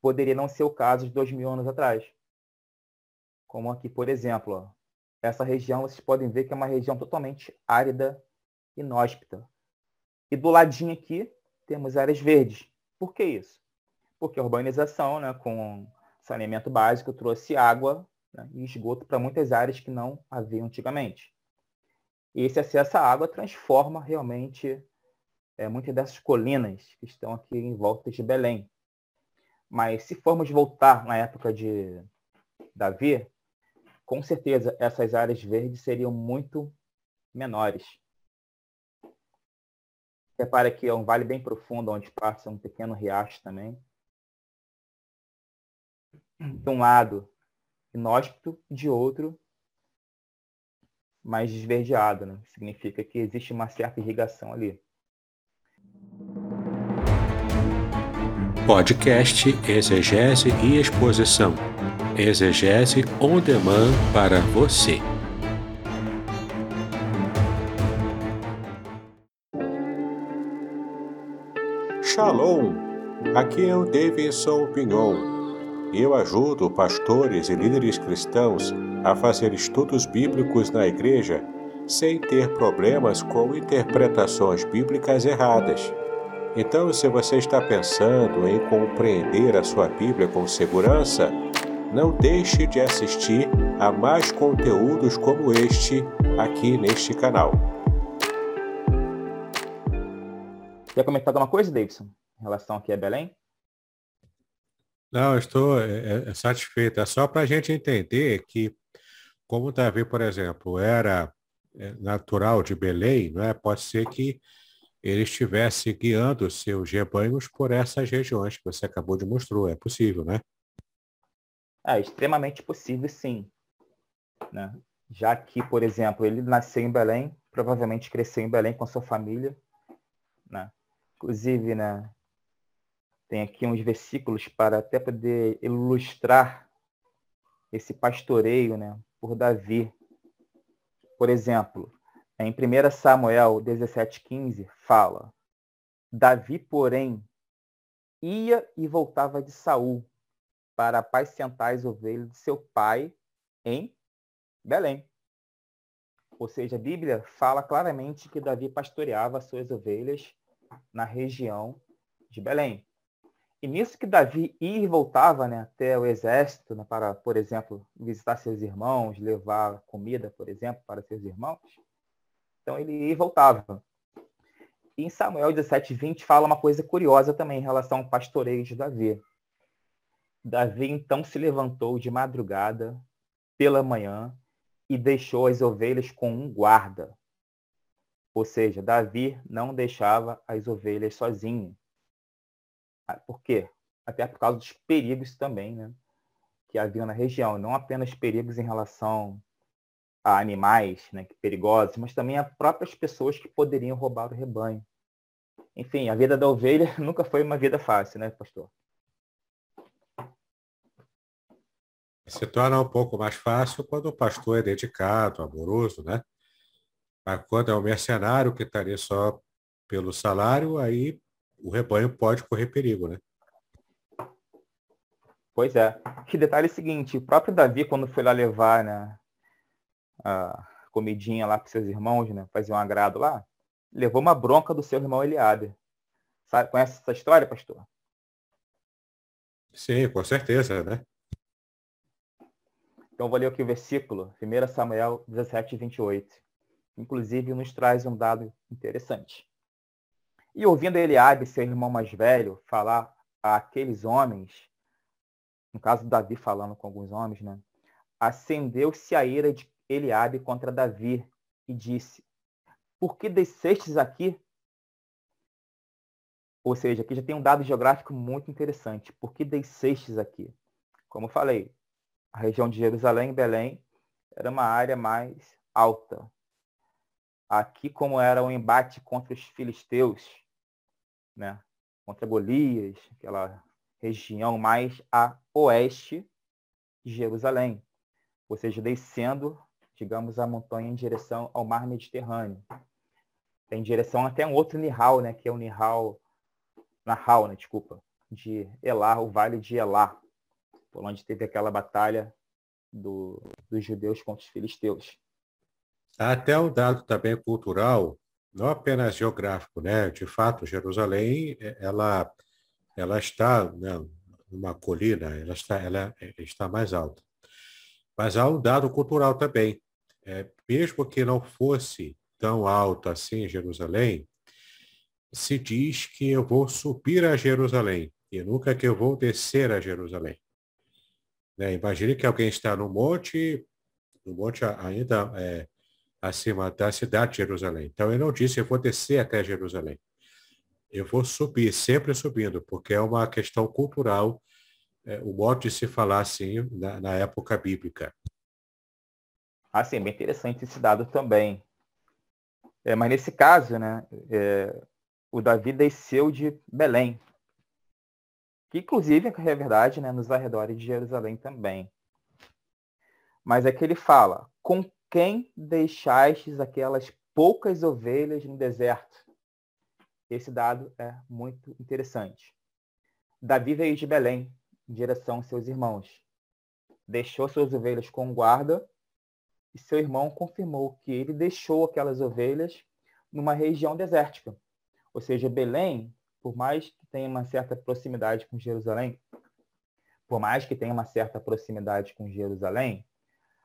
poderia não ser o caso de dois mil anos atrás. Como aqui, por exemplo, ó, essa região, vocês podem ver que é uma região totalmente árida, inóspita. E do ladinho aqui, temos áreas verdes. Por que isso? Porque a urbanização, né, com saneamento básico, trouxe água né, e esgoto para muitas áreas que não havia antigamente. E esse acesso à água transforma realmente é, muitas dessas colinas que estão aqui em volta de Belém. Mas se formos voltar na época de Davi, com certeza essas áreas verdes seriam muito menores. Repare que é um vale bem profundo, onde passa um pequeno riacho também. De um lado, inóspito, de outro, mais desverdeado. Né? Significa que existe uma certa irrigação ali. Podcast Exegese e Exposição. Exegese on demand para você. Shalom! Aqui é o Davidson Pignon. Eu ajudo pastores e líderes cristãos a fazer estudos bíblicos na igreja sem ter problemas com interpretações bíblicas erradas. Então, se você está pensando em compreender a sua Bíblia com segurança, não deixe de assistir a mais conteúdos como este aqui neste canal. Quer comentar alguma coisa, Davidson, em relação aqui a Belém? Não, estou é, é satisfeito. É só para a gente entender que, como Davi, por exemplo, era é, natural de Belém, não é? pode ser que ele estivesse guiando seus rebanhos por essas regiões que você acabou de mostrar. É possível, né? É extremamente possível, sim. Né? Já que, por exemplo, ele nasceu em Belém, provavelmente cresceu em Belém com sua família. Né? Inclusive, né, tem aqui uns versículos para até poder ilustrar esse pastoreio né, por Davi. Por exemplo, em 1 Samuel 17,15, fala: Davi, porém, ia e voltava de Saul para apacentar as ovelhas de seu pai em Belém. Ou seja, a Bíblia fala claramente que Davi pastoreava suas ovelhas na região de Belém. E nisso que Davi ia e voltava né, até o exército, né, para, por exemplo, visitar seus irmãos, levar comida, por exemplo, para seus irmãos, então ele ia e voltava. E em Samuel 17, 20 fala uma coisa curiosa também em relação ao pastoreio de Davi. Davi então se levantou de madrugada pela manhã e deixou as ovelhas com um guarda. Ou seja, Davi não deixava as ovelhas sozinho. Ah, por quê? Até por causa dos perigos também, né? Que havia na região. Não apenas perigos em relação a animais né, perigosos, mas também a próprias pessoas que poderiam roubar o rebanho. Enfim, a vida da ovelha nunca foi uma vida fácil, né, pastor? Se torna um pouco mais fácil quando o pastor é dedicado, amoroso, né? Mas quando é um mercenário que está ali só pelo salário, aí o rebanho pode correr perigo, né? Pois é. Que detalhe é o seguinte, o próprio Davi, quando foi lá levar né, a comidinha lá para seus irmãos, né? Fazer um agrado lá. Levou uma bronca do seu irmão Eliabe. Sabe, conhece essa história, pastor? Sim, com certeza, né? Então vou ler aqui o versículo, 1 Samuel 17, 28. Inclusive nos traz um dado interessante. E ouvindo Eliabe, seu irmão mais velho, falar a aqueles homens, no caso Davi falando com alguns homens, né? Acendeu-se a ira de Eliabe contra Davi e disse: Por que descestes aqui? Ou seja, aqui já tem um dado geográfico muito interessante. Por que descestes aqui? Como eu falei, a região de Jerusalém e Belém era uma área mais alta. aqui como era o embate contra os filisteus, né? contra Golias, aquela região mais a oeste de Jerusalém, ou seja, descendo, digamos, a montanha em direção ao mar Mediterrâneo. Tem direção até um outro Nihal, né, que é o Nihal, Nahal, né, desculpa, de Elá, o Vale de Elá, por onde teve aquela batalha do, dos judeus contra os filisteus. Até um dado também cultural, não apenas geográfico, né? De fato, Jerusalém, é, ela, ela está né, numa colina, ela está, ela está mais alta. Mas há um dado cultural também. É, mesmo que não fosse tão alto assim Jerusalém, se diz que eu vou subir a Jerusalém e nunca que eu vou descer a Jerusalém. Né? Imagine que alguém está no monte, no monte ainda é, acima da cidade de Jerusalém. Então ele não disse eu vou descer até Jerusalém. Eu vou subir, sempre subindo, porque é uma questão cultural, é, o modo de se falar assim na, na época bíblica. Ah, sim, bem interessante esse dado também. É, mas nesse caso, né, é, o Davi desceu de Belém, que inclusive é verdade, né, nos arredores de Jerusalém também. Mas é que ele fala, com quem deixastes aquelas poucas ovelhas no deserto? Esse dado é muito interessante. Davi veio de Belém, em direção aos seus irmãos. Deixou suas ovelhas com guarda e seu irmão confirmou que ele deixou aquelas ovelhas numa região desértica. Ou seja, Belém, por mais que tenha uma certa proximidade com Jerusalém, por mais que tenha uma certa proximidade com Jerusalém,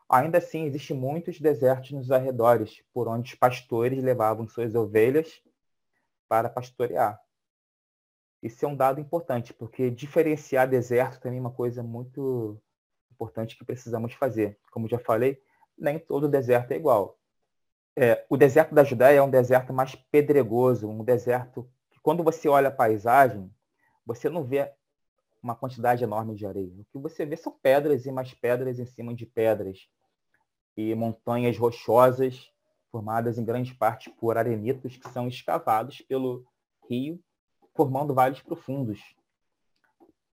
Ainda assim, existem muitos desertos nos arredores, por onde os pastores levavam suas ovelhas para pastorear. Isso é um dado importante, porque diferenciar deserto também é uma coisa muito importante que precisamos fazer. Como já falei, nem todo deserto é igual. É, o deserto da Judéia é um deserto mais pedregoso, um deserto que, quando você olha a paisagem, você não vê uma quantidade enorme de areia. O que você vê são pedras e mais pedras em cima de pedras e montanhas rochosas formadas em grande parte por arenitos que são escavados pelo rio, formando vales profundos.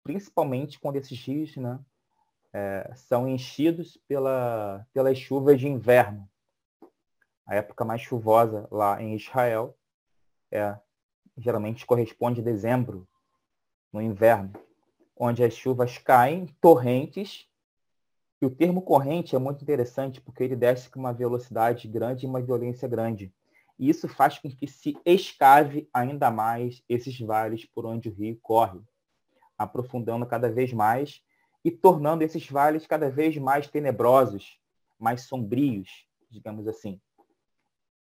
Principalmente quando esses rios né, é, são enchidos pela, pelas chuvas de inverno. A época mais chuvosa lá em Israel é, geralmente corresponde a dezembro, no inverno, onde as chuvas caem torrentes e o termo corrente é muito interessante porque ele desce com uma velocidade grande e uma violência grande. E isso faz com que se escave ainda mais esses vales por onde o rio corre, aprofundando cada vez mais e tornando esses vales cada vez mais tenebrosos, mais sombrios, digamos assim.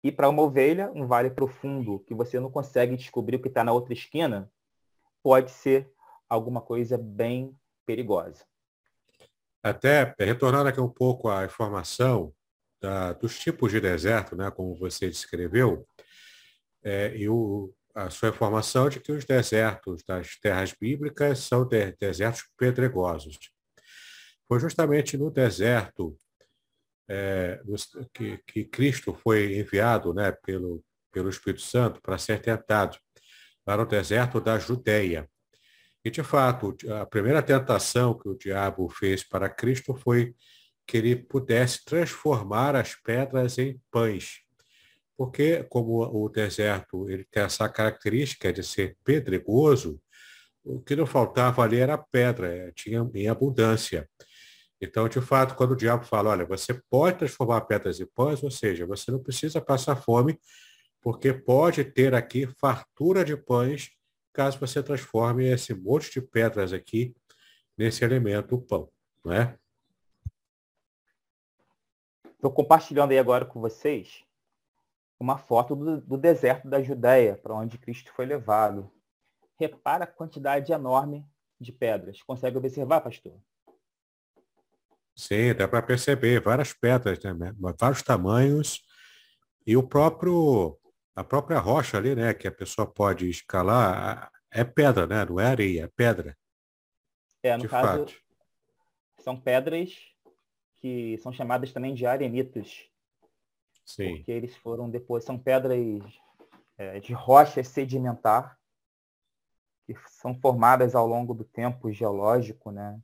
E para uma ovelha, um vale profundo que você não consegue descobrir o que está na outra esquina, pode ser alguma coisa bem perigosa. Até retornando aqui um pouco à informação da, dos tipos de deserto, né, como você descreveu, é, e o, a sua informação de que os desertos das terras bíblicas são de, desertos pedregosos. Foi justamente no deserto é, que, que, Cristo foi enviado né, pelo, pelo Espírito Santo para ser tentado, para o deserto da Judéia. E, de fato, a primeira tentação que o diabo fez para Cristo foi que ele pudesse transformar as pedras em pães. Porque, como o deserto ele tem essa característica de ser pedregoso, o que não faltava ali era pedra, eh, tinha em abundância. Então, de fato, quando o diabo fala, olha, você pode transformar pedras em pães, ou seja, você não precisa passar fome, porque pode ter aqui fartura de pães caso você transforme esse monte de pedras aqui nesse elemento, o pão, não é? Estou compartilhando aí agora com vocês uma foto do, do deserto da Judéia, para onde Cristo foi levado. Repara a quantidade enorme de pedras. Consegue observar, pastor? Sim, dá para perceber várias pedras, né? vários tamanhos. E o próprio a própria rocha ali, né, que a pessoa pode escalar, é pedra, né? Não é areia, é pedra. É, no de caso, fato. são pedras que são chamadas também de arenitos. Sim. porque eles foram depois, são pedras é, de rocha sedimentar, que são formadas ao longo do tempo geológico, né?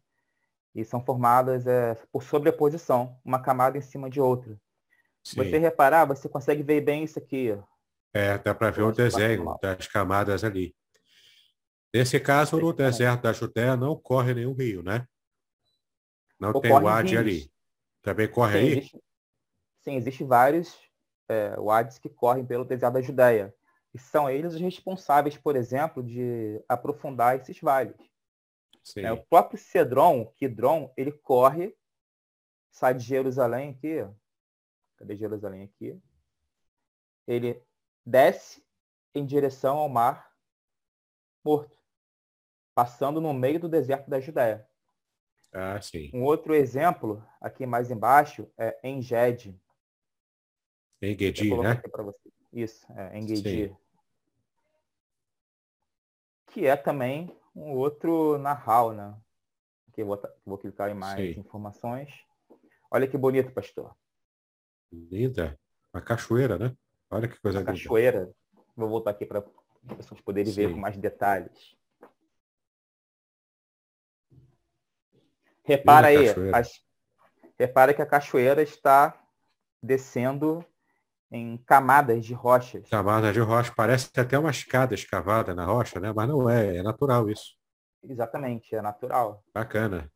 E são formadas é, por sobreposição, uma camada em cima de outra. Se você reparar, você consegue ver bem isso aqui. É, dá para ver o desenho das camadas ali. Nesse caso, no deserto da Judéia não corre nenhum rio, né? Não tem o Wadi ali. Também corre sim, aí? Existe, sim, existem vários é, Wadis que correm pelo deserto da Judéia. E são eles os responsáveis, por exemplo, de aprofundar esses vales. É, o próprio Cedron, o Kidron, ele corre, sai de Jerusalém aqui. Cadê Jerusalém aqui? Ele desce em direção ao mar morto, passando no meio do deserto da Judéia. Ah, sim. Um outro exemplo, aqui mais embaixo, é Enged. Engedi, né? Isso, é Engedi. Que é também um outro narral, né? Aqui vou, vou clicar em mais sim. informações. Olha que bonito, pastor. Linda. Uma cachoeira, né? Olha que coisa linda. Cachoeira. Vou voltar aqui para as pessoas poderem sim. ver com mais detalhes. Repara aí, as, repara que a cachoeira está descendo em camadas de rochas. Camadas de rocha, parece até uma escada escavada na rocha, né? Mas não é, é natural isso. Exatamente, é natural. Bacana.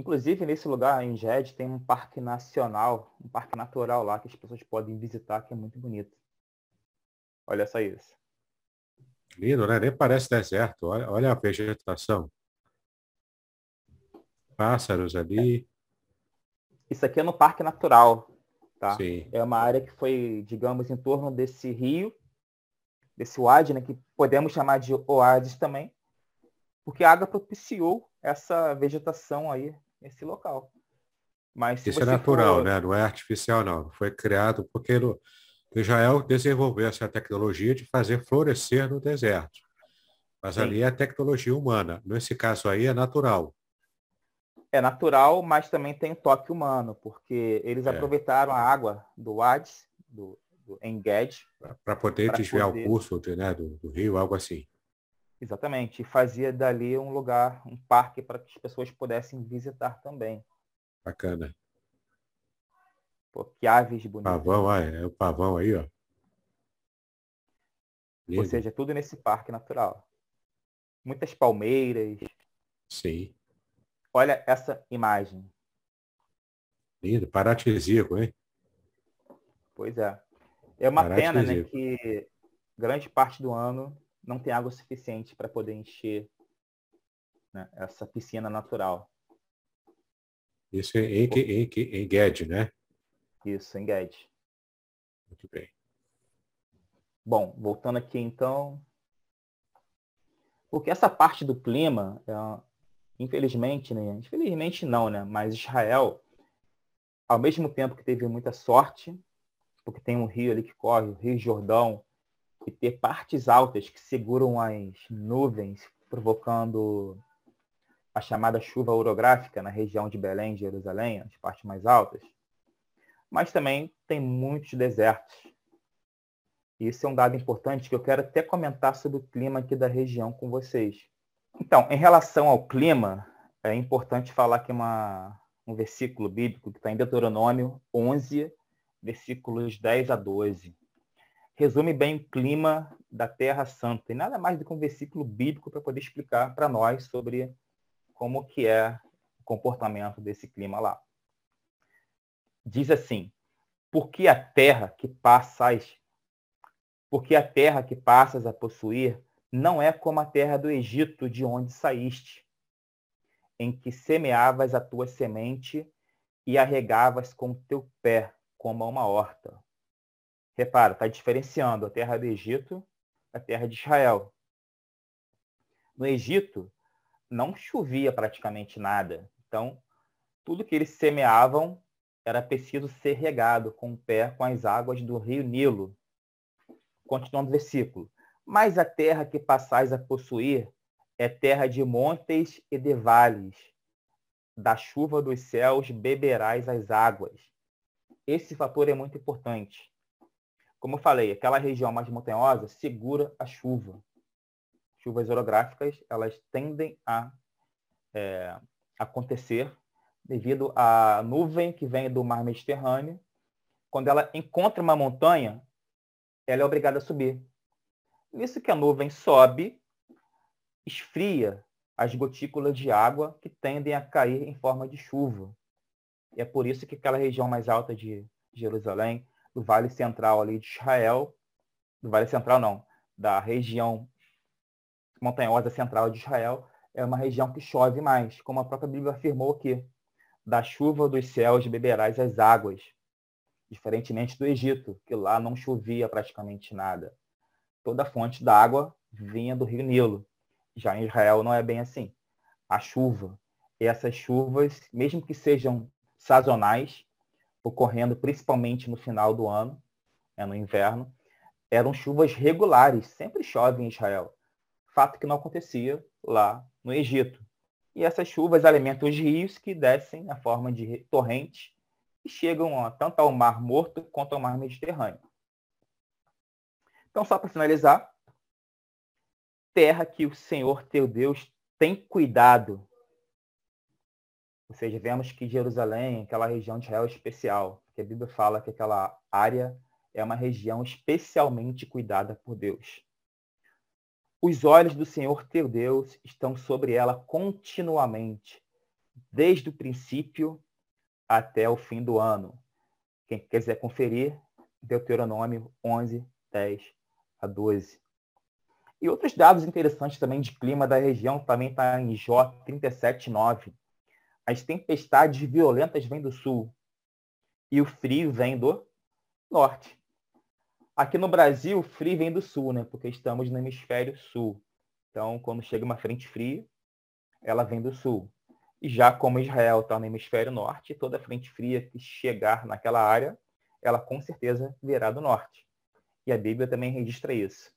Inclusive, nesse lugar, em Jed, tem um parque nacional, um parque natural lá que as pessoas podem visitar, que é muito bonito. Olha só isso. Lindo, né? Nem parece deserto. Olha, olha a vegetação. Pássaros ali. Isso aqui é no Parque Natural, tá? Sim. É uma área que foi, digamos, em torno desse rio, desse oásis, né? Que podemos chamar de oásis também, porque a água propiciou essa vegetação aí nesse local. Mas Isso é natural, for... né? Não é artificial, não. Foi criado porque Israel desenvolveu essa tecnologia de fazer florescer no deserto. Mas Sim. ali é tecnologia humana. Nesse caso aí é natural. É natural, mas também tem toque humano, porque eles é. aproveitaram a água do Wadi, do, do Enged. Para poder desviar poder... o curso né, do, do rio, algo assim. Exatamente. E fazia dali um lugar, um parque para que as pessoas pudessem visitar também. Bacana. Pô, que aves bonitas. Pavão, ah, é o pavão aí, ó. Lindo. Ou seja, tudo nesse parque natural. Muitas palmeiras. Sim. Olha essa imagem. Lindo, paradisíaco, hein? Pois é. É uma pena, né, que grande parte do ano não tem água suficiente para poder encher né, essa piscina natural. Isso é em, em, em, em Guedes, né? Isso, em Guedes. Muito bem. Bom, voltando aqui então. Porque essa parte do clima, é, infelizmente, né? Infelizmente não, né? Mas Israel, ao mesmo tempo que teve muita sorte, porque tem um rio ali que corre, o Rio Jordão, e ter partes altas que seguram as nuvens, provocando a chamada chuva orográfica na região de Belém, Jerusalém, as partes mais altas mas também tem muitos desertos. Isso é um dado importante que eu quero até comentar sobre o clima aqui da região com vocês. Então, em relação ao clima, é importante falar aqui uma, um versículo bíblico que está em Deuteronômio 11, versículos 10 a 12. Resume bem o clima da Terra Santa. E nada mais do que um versículo bíblico para poder explicar para nós sobre como que é o comportamento desse clima lá diz assim: porque a terra que passas, porque a terra que passas a possuir não é como a terra do Egito de onde saíste, em que semeavas a tua semente e a regavas com o teu pé, como a uma horta. Repara, está diferenciando a terra do Egito da terra de Israel. No Egito, não chovia praticamente nada. Então, tudo que eles semeavam era preciso ser regado com o pé com as águas do rio Nilo. Continuando o versículo. Mas a terra que passais a possuir é terra de montes e de vales, da chuva dos céus beberás as águas. Esse fator é muito importante. Como eu falei, aquela região mais montanhosa segura a chuva. Chuvas orográficas, elas tendem a é, acontecer devido à nuvem que vem do mar Mediterrâneo. Quando ela encontra uma montanha, ela é obrigada a subir. Nisso que a nuvem sobe, esfria as gotículas de água que tendem a cair em forma de chuva. E é por isso que aquela região mais alta de Jerusalém, do Vale Central ali de Israel, do Vale Central não, da região montanhosa central de Israel, é uma região que chove mais, como a própria Bíblia afirmou aqui. Da chuva dos céus beberás as águas, diferentemente do Egito, que lá não chovia praticamente nada. Toda fonte da água vinha do rio Nilo. Já em Israel não é bem assim. A chuva, essas chuvas, mesmo que sejam sazonais, ocorrendo principalmente no final do ano, é no inverno, eram chuvas regulares, sempre chove em Israel. Fato que não acontecia lá no Egito. E essas chuvas alimentam os rios que descem na forma de torrentes e chegam ó, tanto ao Mar Morto quanto ao Mar Mediterrâneo. Então, só para finalizar, terra que o Senhor teu Deus tem cuidado. Ou seja, vemos que Jerusalém, aquela região de Israel especial, que a Bíblia fala que aquela área é uma região especialmente cuidada por Deus. Os olhos do Senhor teu Deus estão sobre ela continuamente, desde o princípio até o fim do ano. Quem quiser conferir, Deuteronômio 11, 10 a 12. E outros dados interessantes também de clima da região também está em Jó 37,9. As tempestades violentas vêm do sul e o frio vem do norte. Aqui no Brasil, o frio vem do sul, né? Porque estamos no hemisfério sul. Então, quando chega uma frente fria, ela vem do sul. E já como Israel está no hemisfério norte, toda frente fria que chegar naquela área, ela com certeza virá do norte. E a Bíblia também registra isso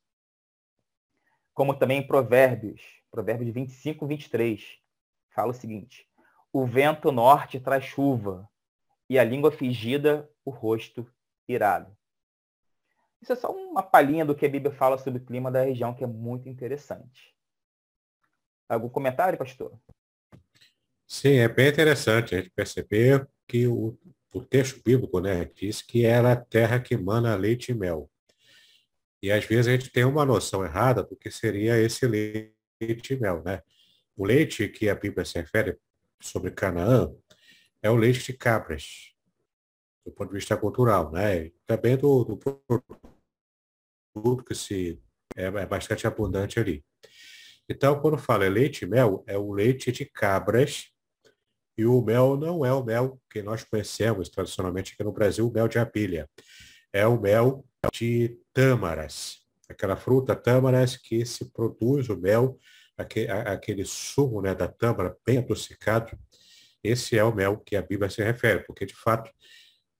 como também em Provérbios, Provérbios 25, 23, fala o seguinte: O vento norte traz chuva, e a língua fingida, o rosto irado. Isso é só uma palhinha do que a Bíblia fala sobre o clima da região, que é muito interessante. Algum comentário, pastor? Sim, é bem interessante a gente perceber que o, o texto bíblico né, diz que era a terra que mana leite e mel. E às vezes a gente tem uma noção errada do que seria esse leite e mel, né? O leite que a Bíblia se refere sobre Canaã é o leite de cabras, do ponto de vista cultural, né? Também do, do produto que se é, é bastante abundante ali. Então, quando fala leite e mel, é o leite de cabras e o mel não é o mel que nós conhecemos tradicionalmente aqui no Brasil, o mel de abelha. É o mel de tâmaras, aquela fruta tâmaras que se produz o mel, aquele, aquele sumo né, da tâmara bem adocicado. Esse é o mel que a Bíblia se refere, porque de fato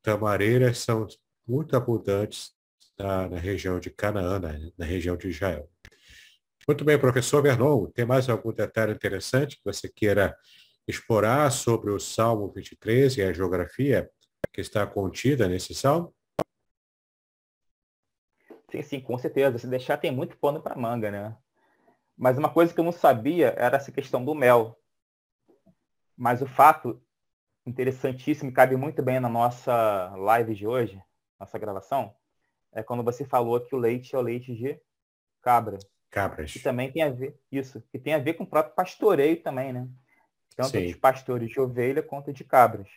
tamareiras são muito abundantes na, na região de Canaã, na, na, região de Israel. Muito bem, professor Vernon, tem mais algum detalhe interessante que você queira explorar sobre o Salmo 23 e a geografia que está contida nesse salmo? Sim, sim, com certeza. Se deixar, tem muito pano para manga, né? Mas uma coisa que eu não sabia era essa questão do mel. Mas o fato interessantíssimo e cabe muito bem na nossa live de hoje, nossa gravação, é quando você falou que o leite é o leite de cabra. Cabras. E também tem a ver, isso, que tem a ver com o próprio pastoreio também, né? Tanto Sim. de pastores de ovelha quanto de cabras.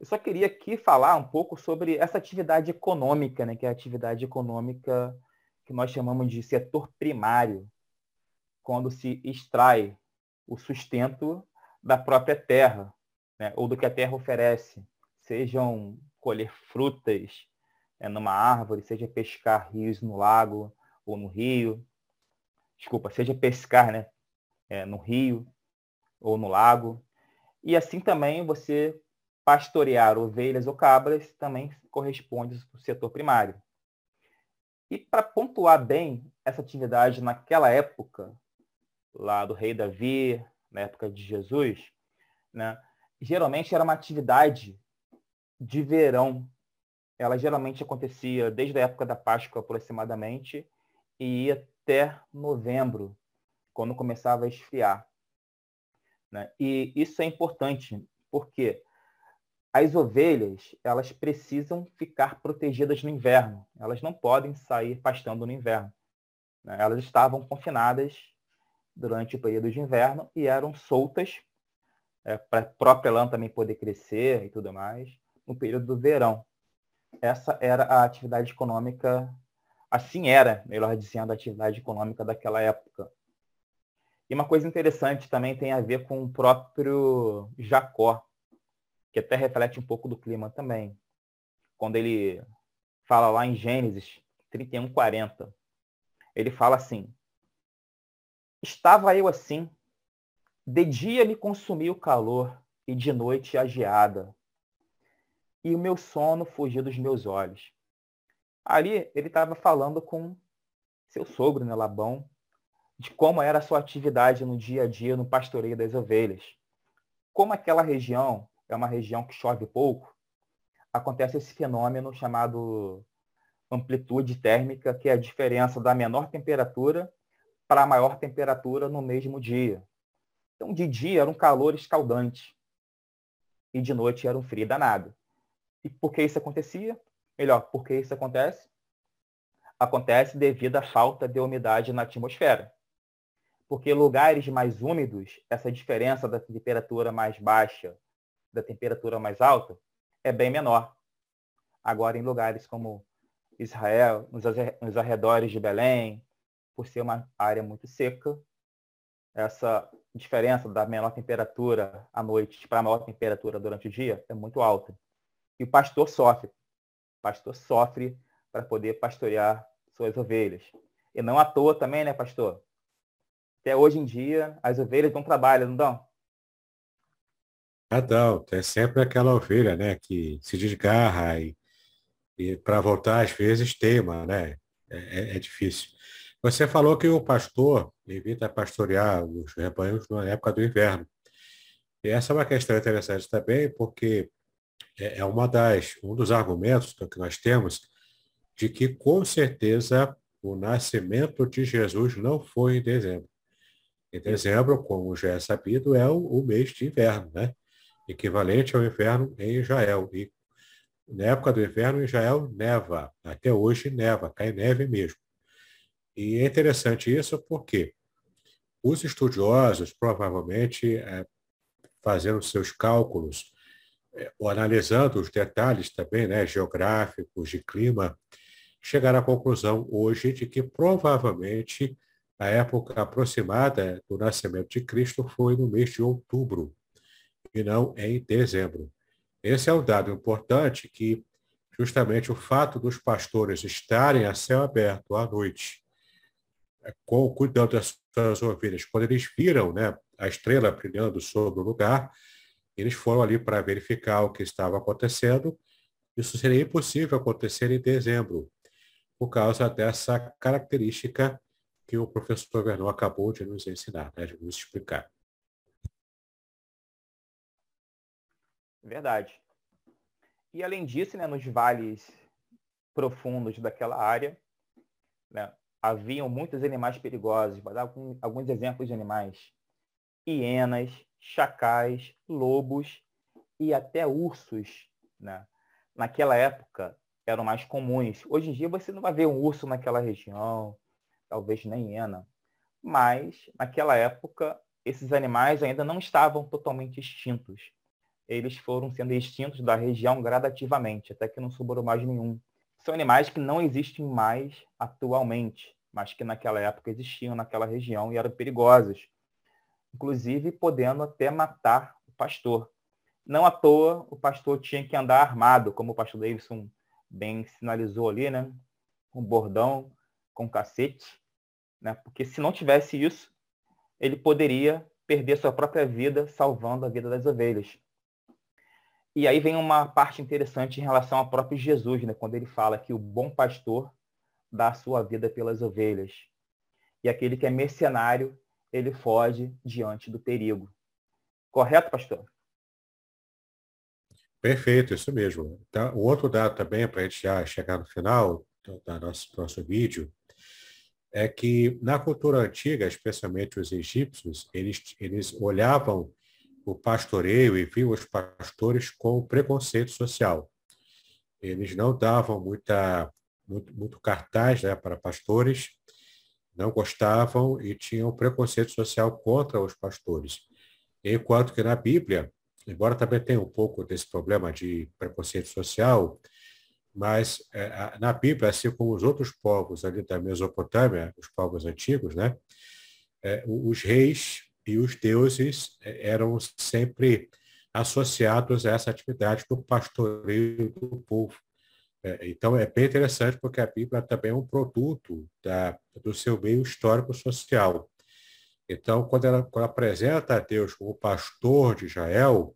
Eu só queria aqui falar um pouco sobre essa atividade econômica, né, que é a atividade econômica que nós chamamos de setor primário, quando se extrai o sustento da própria terra, né, ou do que a terra oferece, sejam colher frutas é, numa árvore, seja pescar rios no lago ou no rio, desculpa, seja pescar né, é, no rio ou no lago, e assim também você pastorear ovelhas ou cabras também corresponde ao setor primário. E para pontuar bem essa atividade naquela época, lá do rei Davi, na época de Jesus, né? geralmente era uma atividade de verão. Ela geralmente acontecia desde a época da Páscoa aproximadamente e ia até novembro, quando começava a esfriar. Né? E isso é importante, porque as ovelhas elas precisam ficar protegidas no inverno. Elas não podem sair pastando no inverno. Né? Elas estavam confinadas durante o período de inverno e eram soltas é, para a própria lã também poder crescer e tudo mais no período do verão. Essa era a atividade econômica, assim era, melhor dizendo, a atividade econômica daquela época. E uma coisa interessante também tem a ver com o próprio Jacó, que até reflete um pouco do clima também. Quando ele fala lá em Gênesis 31, 40, ele fala assim: Estava eu assim, de dia me consumia o calor e de noite a geada, e o meu sono fugia dos meus olhos. Ali ele estava falando com seu sogro, né, Labão, de como era a sua atividade no dia a dia no pastoreio das ovelhas. Como aquela região é uma região que chove pouco, acontece esse fenômeno chamado amplitude térmica, que é a diferença da menor temperatura para a maior temperatura no mesmo dia. Então, de dia era um calor escaldante e de noite era um frio danado. E por que isso acontecia? Melhor, por que isso acontece? Acontece devido à falta de umidade na atmosfera porque lugares mais úmidos, essa diferença da temperatura mais baixa da temperatura mais alta é bem menor. Agora, em lugares como Israel, nos arredores de Belém, por ser uma área muito seca, essa diferença da menor temperatura à noite para a maior temperatura durante o dia é muito alta. E o pastor sofre. O pastor sofre para poder pastorear suas ovelhas. E não à toa também, né, pastor? até hoje em dia, as ovelhas dão trabalho, não dão? Ah, dão. É sempre aquela ovelha, né, que se desgarra e, e para voltar às vezes teima, né? É, é, é, difícil. Você falou que o pastor evita pastorear os rebanhos na época do inverno. E essa é uma questão interessante também, porque é, é uma das, um dos argumentos que nós temos de que, com certeza, o nascimento de Jesus não foi em dezembro. Em dezembro, como já é sabido, é o, mês de inverno, né? equivalente ao inverno em Israel. E na época do inverno, Israel neva. Até hoje neva, cai neve mesmo. E é interessante isso porque os estudiosos, provavelmente, é, fazendo seus cálculos, é, ou analisando os detalhes também, né, geográficos, de clima, chegaram à conclusão hoje de que provavelmente a época aproximada do nascimento de Cristo foi no mês de outubro, e não em dezembro. Esse é um dado importante que justamente o fato dos pastores estarem a céu aberto à noite, cuidando das suas ovelhas, quando eles viram né, a estrela brilhando sobre o lugar, eles foram ali para verificar o que estava acontecendo. Isso seria impossível acontecer em dezembro, por causa dessa característica que o professor Vernon acabou de nos ensinar, né, de nos explicar. Verdade. E além disso, né, nos vales profundos daquela área, né, haviam muitos animais perigosos. Vou dar alguns exemplos de animais. Hienas, chacais, lobos e até ursos. Né? Naquela época eram mais comuns. Hoje em dia você não vai ver um urso naquela região, talvez nem hiena. Mas, naquela época, esses animais ainda não estavam totalmente extintos. Eles foram sendo extintos da região gradativamente, até que não sobrou mais nenhum. São animais que não existem mais atualmente, mas que naquela época existiam naquela região e eram perigosos, inclusive podendo até matar o pastor. Não à toa o pastor tinha que andar armado, como o pastor Davidson bem sinalizou ali, né? Um bordão com cacete, né? Porque se não tivesse isso, ele poderia perder sua própria vida salvando a vida das ovelhas. E aí vem uma parte interessante em relação ao próprio Jesus, né? quando ele fala que o bom pastor dá sua vida pelas ovelhas. E aquele que é mercenário, ele foge diante do perigo. Correto, pastor? Perfeito, isso mesmo. Então, o outro dado também, para a gente já chegar no final do nosso, nosso vídeo, é que na cultura antiga, especialmente os egípcios, eles, eles olhavam o pastoreio e viam os pastores com preconceito social. Eles não davam muita, muito, muito cartaz né, para pastores, não gostavam e tinham preconceito social contra os pastores. Enquanto que na Bíblia, embora também tenha um pouco desse problema de preconceito social, mas é, na Bíblia, assim como os outros povos ali da Mesopotâmia, os povos antigos, né, é, os reis e os deuses é, eram sempre associados a essa atividade do pastoreio do povo. É, então, é bem interessante porque a Bíblia também é um produto da, do seu meio histórico-social. Então, quando ela, quando ela apresenta a Deus como pastor de Israel,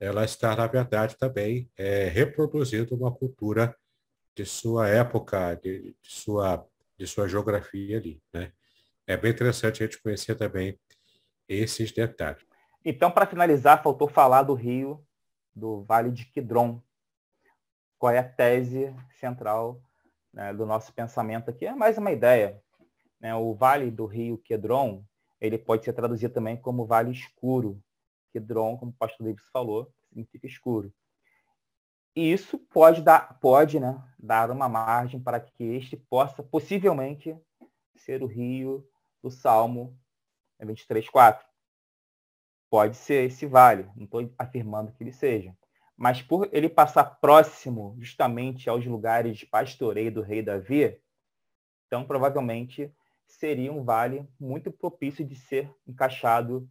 ela está, na verdade, também é, reproduzindo uma cultura de sua época, de, de, sua, de sua geografia ali. Né? É bem interessante a gente conhecer também esses detalhes. Então, para finalizar, faltou falar do rio, do Vale de Quidron. Qual é a tese central né, do nosso pensamento aqui? É mais uma ideia. Né? O Vale do Rio Quedron, ele pode ser traduzido também como Vale Escuro. Quedron, como o pastor Davis falou, significa escuro. E isso pode dar, pode, né, dar uma margem para que este possa possivelmente ser o rio do Salmo 23:4. Pode ser esse vale, não estou afirmando que ele seja, mas por ele passar próximo justamente aos lugares de pastoreio do rei Davi, então provavelmente seria um vale muito propício de ser encaixado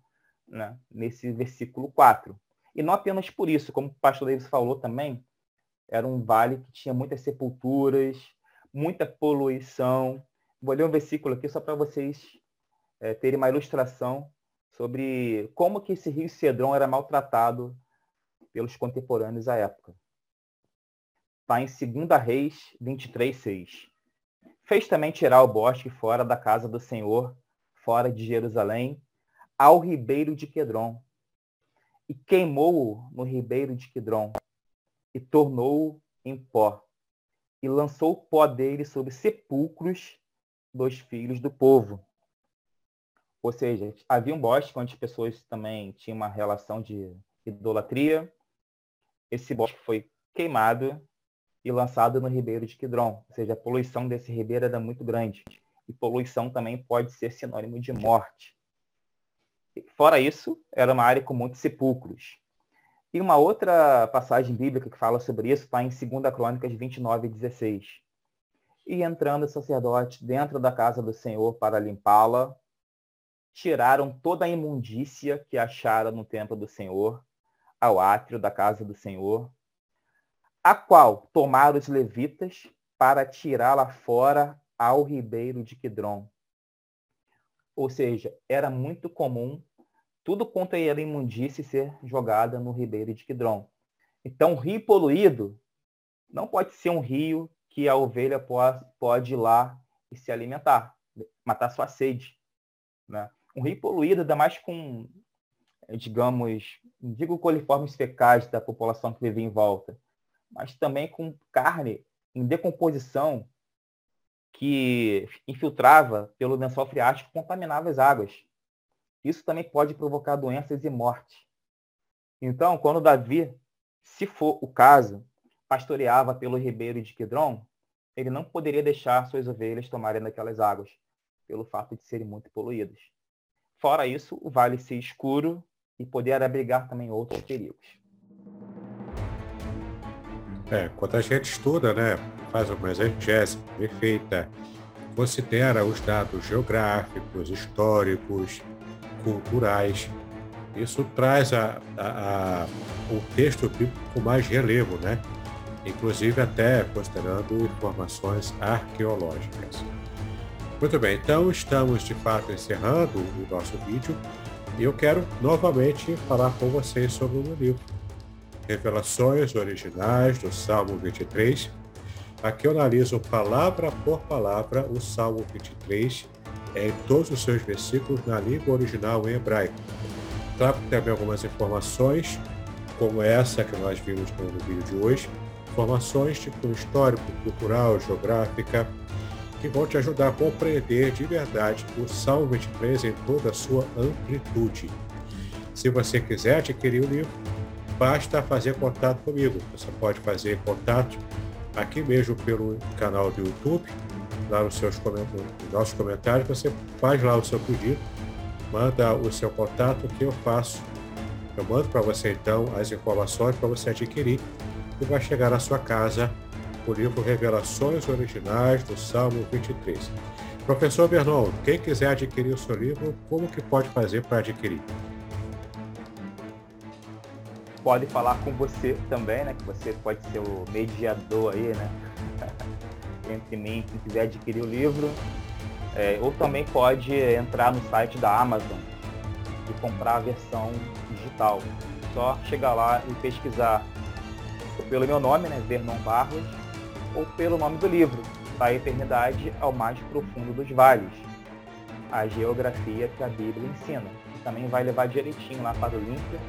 né, nesse versículo 4. E não apenas por isso, como o pastor Davis falou também, era um vale que tinha muitas sepulturas, muita poluição. Vou ler um versículo aqui só para vocês é, terem uma ilustração sobre como que esse rio Cedron era maltratado pelos contemporâneos à época. Está em 2 Reis 23, 6. Fez também tirar o bosque fora da casa do Senhor, fora de Jerusalém, ao ribeiro de Quedron, e queimou-o no ribeiro de Quidron, e tornou-o em pó, e lançou o pó dele sobre sepulcros dos filhos do povo. Ou seja, havia um bosque onde as pessoas também tinham uma relação de idolatria. Esse bosque foi queimado e lançado no ribeiro de Quidron. Ou seja, a poluição desse ribeiro era muito grande. E poluição também pode ser sinônimo de morte. Fora isso, era uma área com muitos sepulcros. E uma outra passagem bíblica que fala sobre isso está em 2 Crônicas 29, 16. E entrando o sacerdote dentro da casa do Senhor para limpá-la, tiraram toda a imundícia que acharam no templo do Senhor, ao átrio da casa do Senhor, a qual tomaram os levitas para tirá-la fora ao ribeiro de Quidron. Ou seja, era muito comum tudo quanto era imundície ser jogada no ribeiro de Quidron. Então, rio poluído não pode ser um rio que a ovelha pode ir lá e se alimentar, matar sua sede. Né? Um rio poluído, ainda mais com, digamos, digo coliformes fecais da população que vive em volta, mas também com carne em decomposição que infiltrava pelo lençol freático e contaminava as águas. Isso também pode provocar doenças e morte. Então, quando Davi, se for o caso, pastoreava pelo ribeiro de Quidron, ele não poderia deixar suas ovelhas tomarem daquelas águas, pelo fato de serem muito poluídas. Fora isso, o vale ser escuro e poder abrigar também outros perigos. É, quando a gente estuda, né, faz uma exegese perfeita, considera os dados geográficos, históricos, culturais. Isso traz a, a, a, o texto bíblico com mais relevo, né? inclusive até considerando informações arqueológicas. Muito bem, então estamos de fato encerrando o nosso vídeo eu quero novamente falar com vocês sobre o meu livro, Revelações Originais do Salmo 23. Aqui eu analiso palavra por palavra o Salmo 23 em todos os seus versículos na língua original em hebraico. Trago também algumas informações como essa que nós vimos no vídeo de hoje, informações tipo histórico, cultural, geográfica, que vão te ajudar a compreender de verdade o Salmo 23 em toda a sua amplitude. Se você quiser adquirir o livro, basta fazer contato comigo. Você pode fazer contato aqui mesmo pelo canal do YouTube, lá nos seus comentários, nos nossos comentários, você faz lá o seu pedido, manda o seu contato que eu faço. Eu mando para você então as informações para você adquirir e vai chegar à sua casa o livro Revelações Originais do Salmo 23. Professor Bernon, quem quiser adquirir o seu livro, como que pode fazer para adquirir? Pode falar com você também, né? Que você pode ser o mediador aí, né? Entre mim, quem quiser adquirir o livro. É, ou também pode entrar no site da Amazon e comprar a versão digital. Só chegar lá e pesquisar pelo meu nome, né? Vernon Barros, ou pelo nome do livro, Da Eternidade ao Mais Profundo dos Vales, a geografia que a Bíblia ensina. Também vai levar direitinho lá para o link,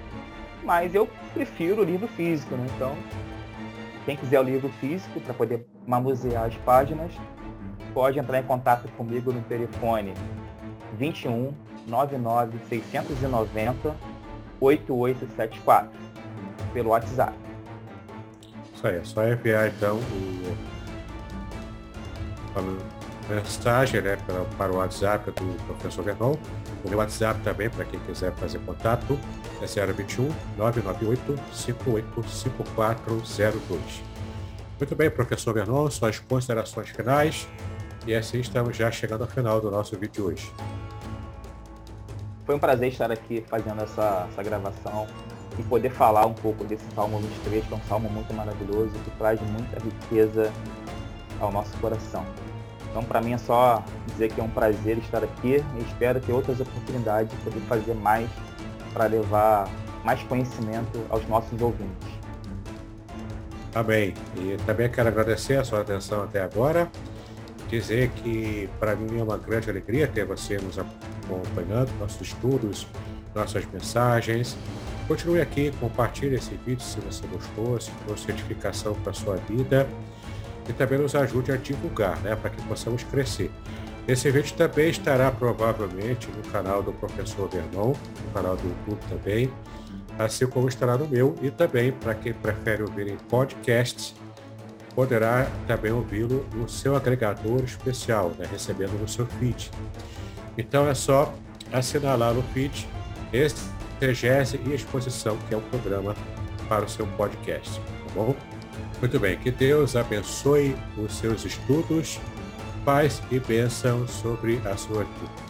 mas eu prefiro o livro físico, né? Então, quem quiser o livro físico para poder manusear as páginas, pode entrar em contato comigo no telefone 21 99 690 8874 pelo WhatsApp. Isso aí, é só enviar então o, a mensagem né, para, para o WhatsApp do professor Vernon. O meu WhatsApp também, para quem quiser fazer contato, é 021 998 585402. Muito bem, professor Vernon, suas considerações finais. E assim estamos já chegando ao final do nosso vídeo de hoje. Foi um prazer estar aqui fazendo essa, essa gravação e poder falar um pouco desse Salmo 23, que é um salmo muito maravilhoso, que traz muita riqueza ao nosso coração. Então, para mim é só dizer que é um prazer estar aqui e espero ter outras oportunidades de poder fazer mais para levar mais conhecimento aos nossos ouvintes. Amém. E também quero agradecer a sua atenção até agora. Dizer que para mim é uma grande alegria ter você nos acompanhando, nossos estudos, nossas mensagens. Continue aqui, compartilhe esse vídeo se você gostou, se trouxe certificação para sua vida e também nos ajude a divulgar, né, para que possamos crescer. Esse vídeo também estará provavelmente no canal do Professor Vernon, no canal do YouTube também, assim como estará no meu e também para quem prefere ouvir em podcasts, poderá também ouvi-lo no seu agregador especial, né, recebendo no seu feed. Então é só assinar lá no feed esse exegese e exposição, que é o programa para o seu podcast, tá bom? Muito bem, que Deus abençoe os seus estudos, paz e bênção sobre a sua vida.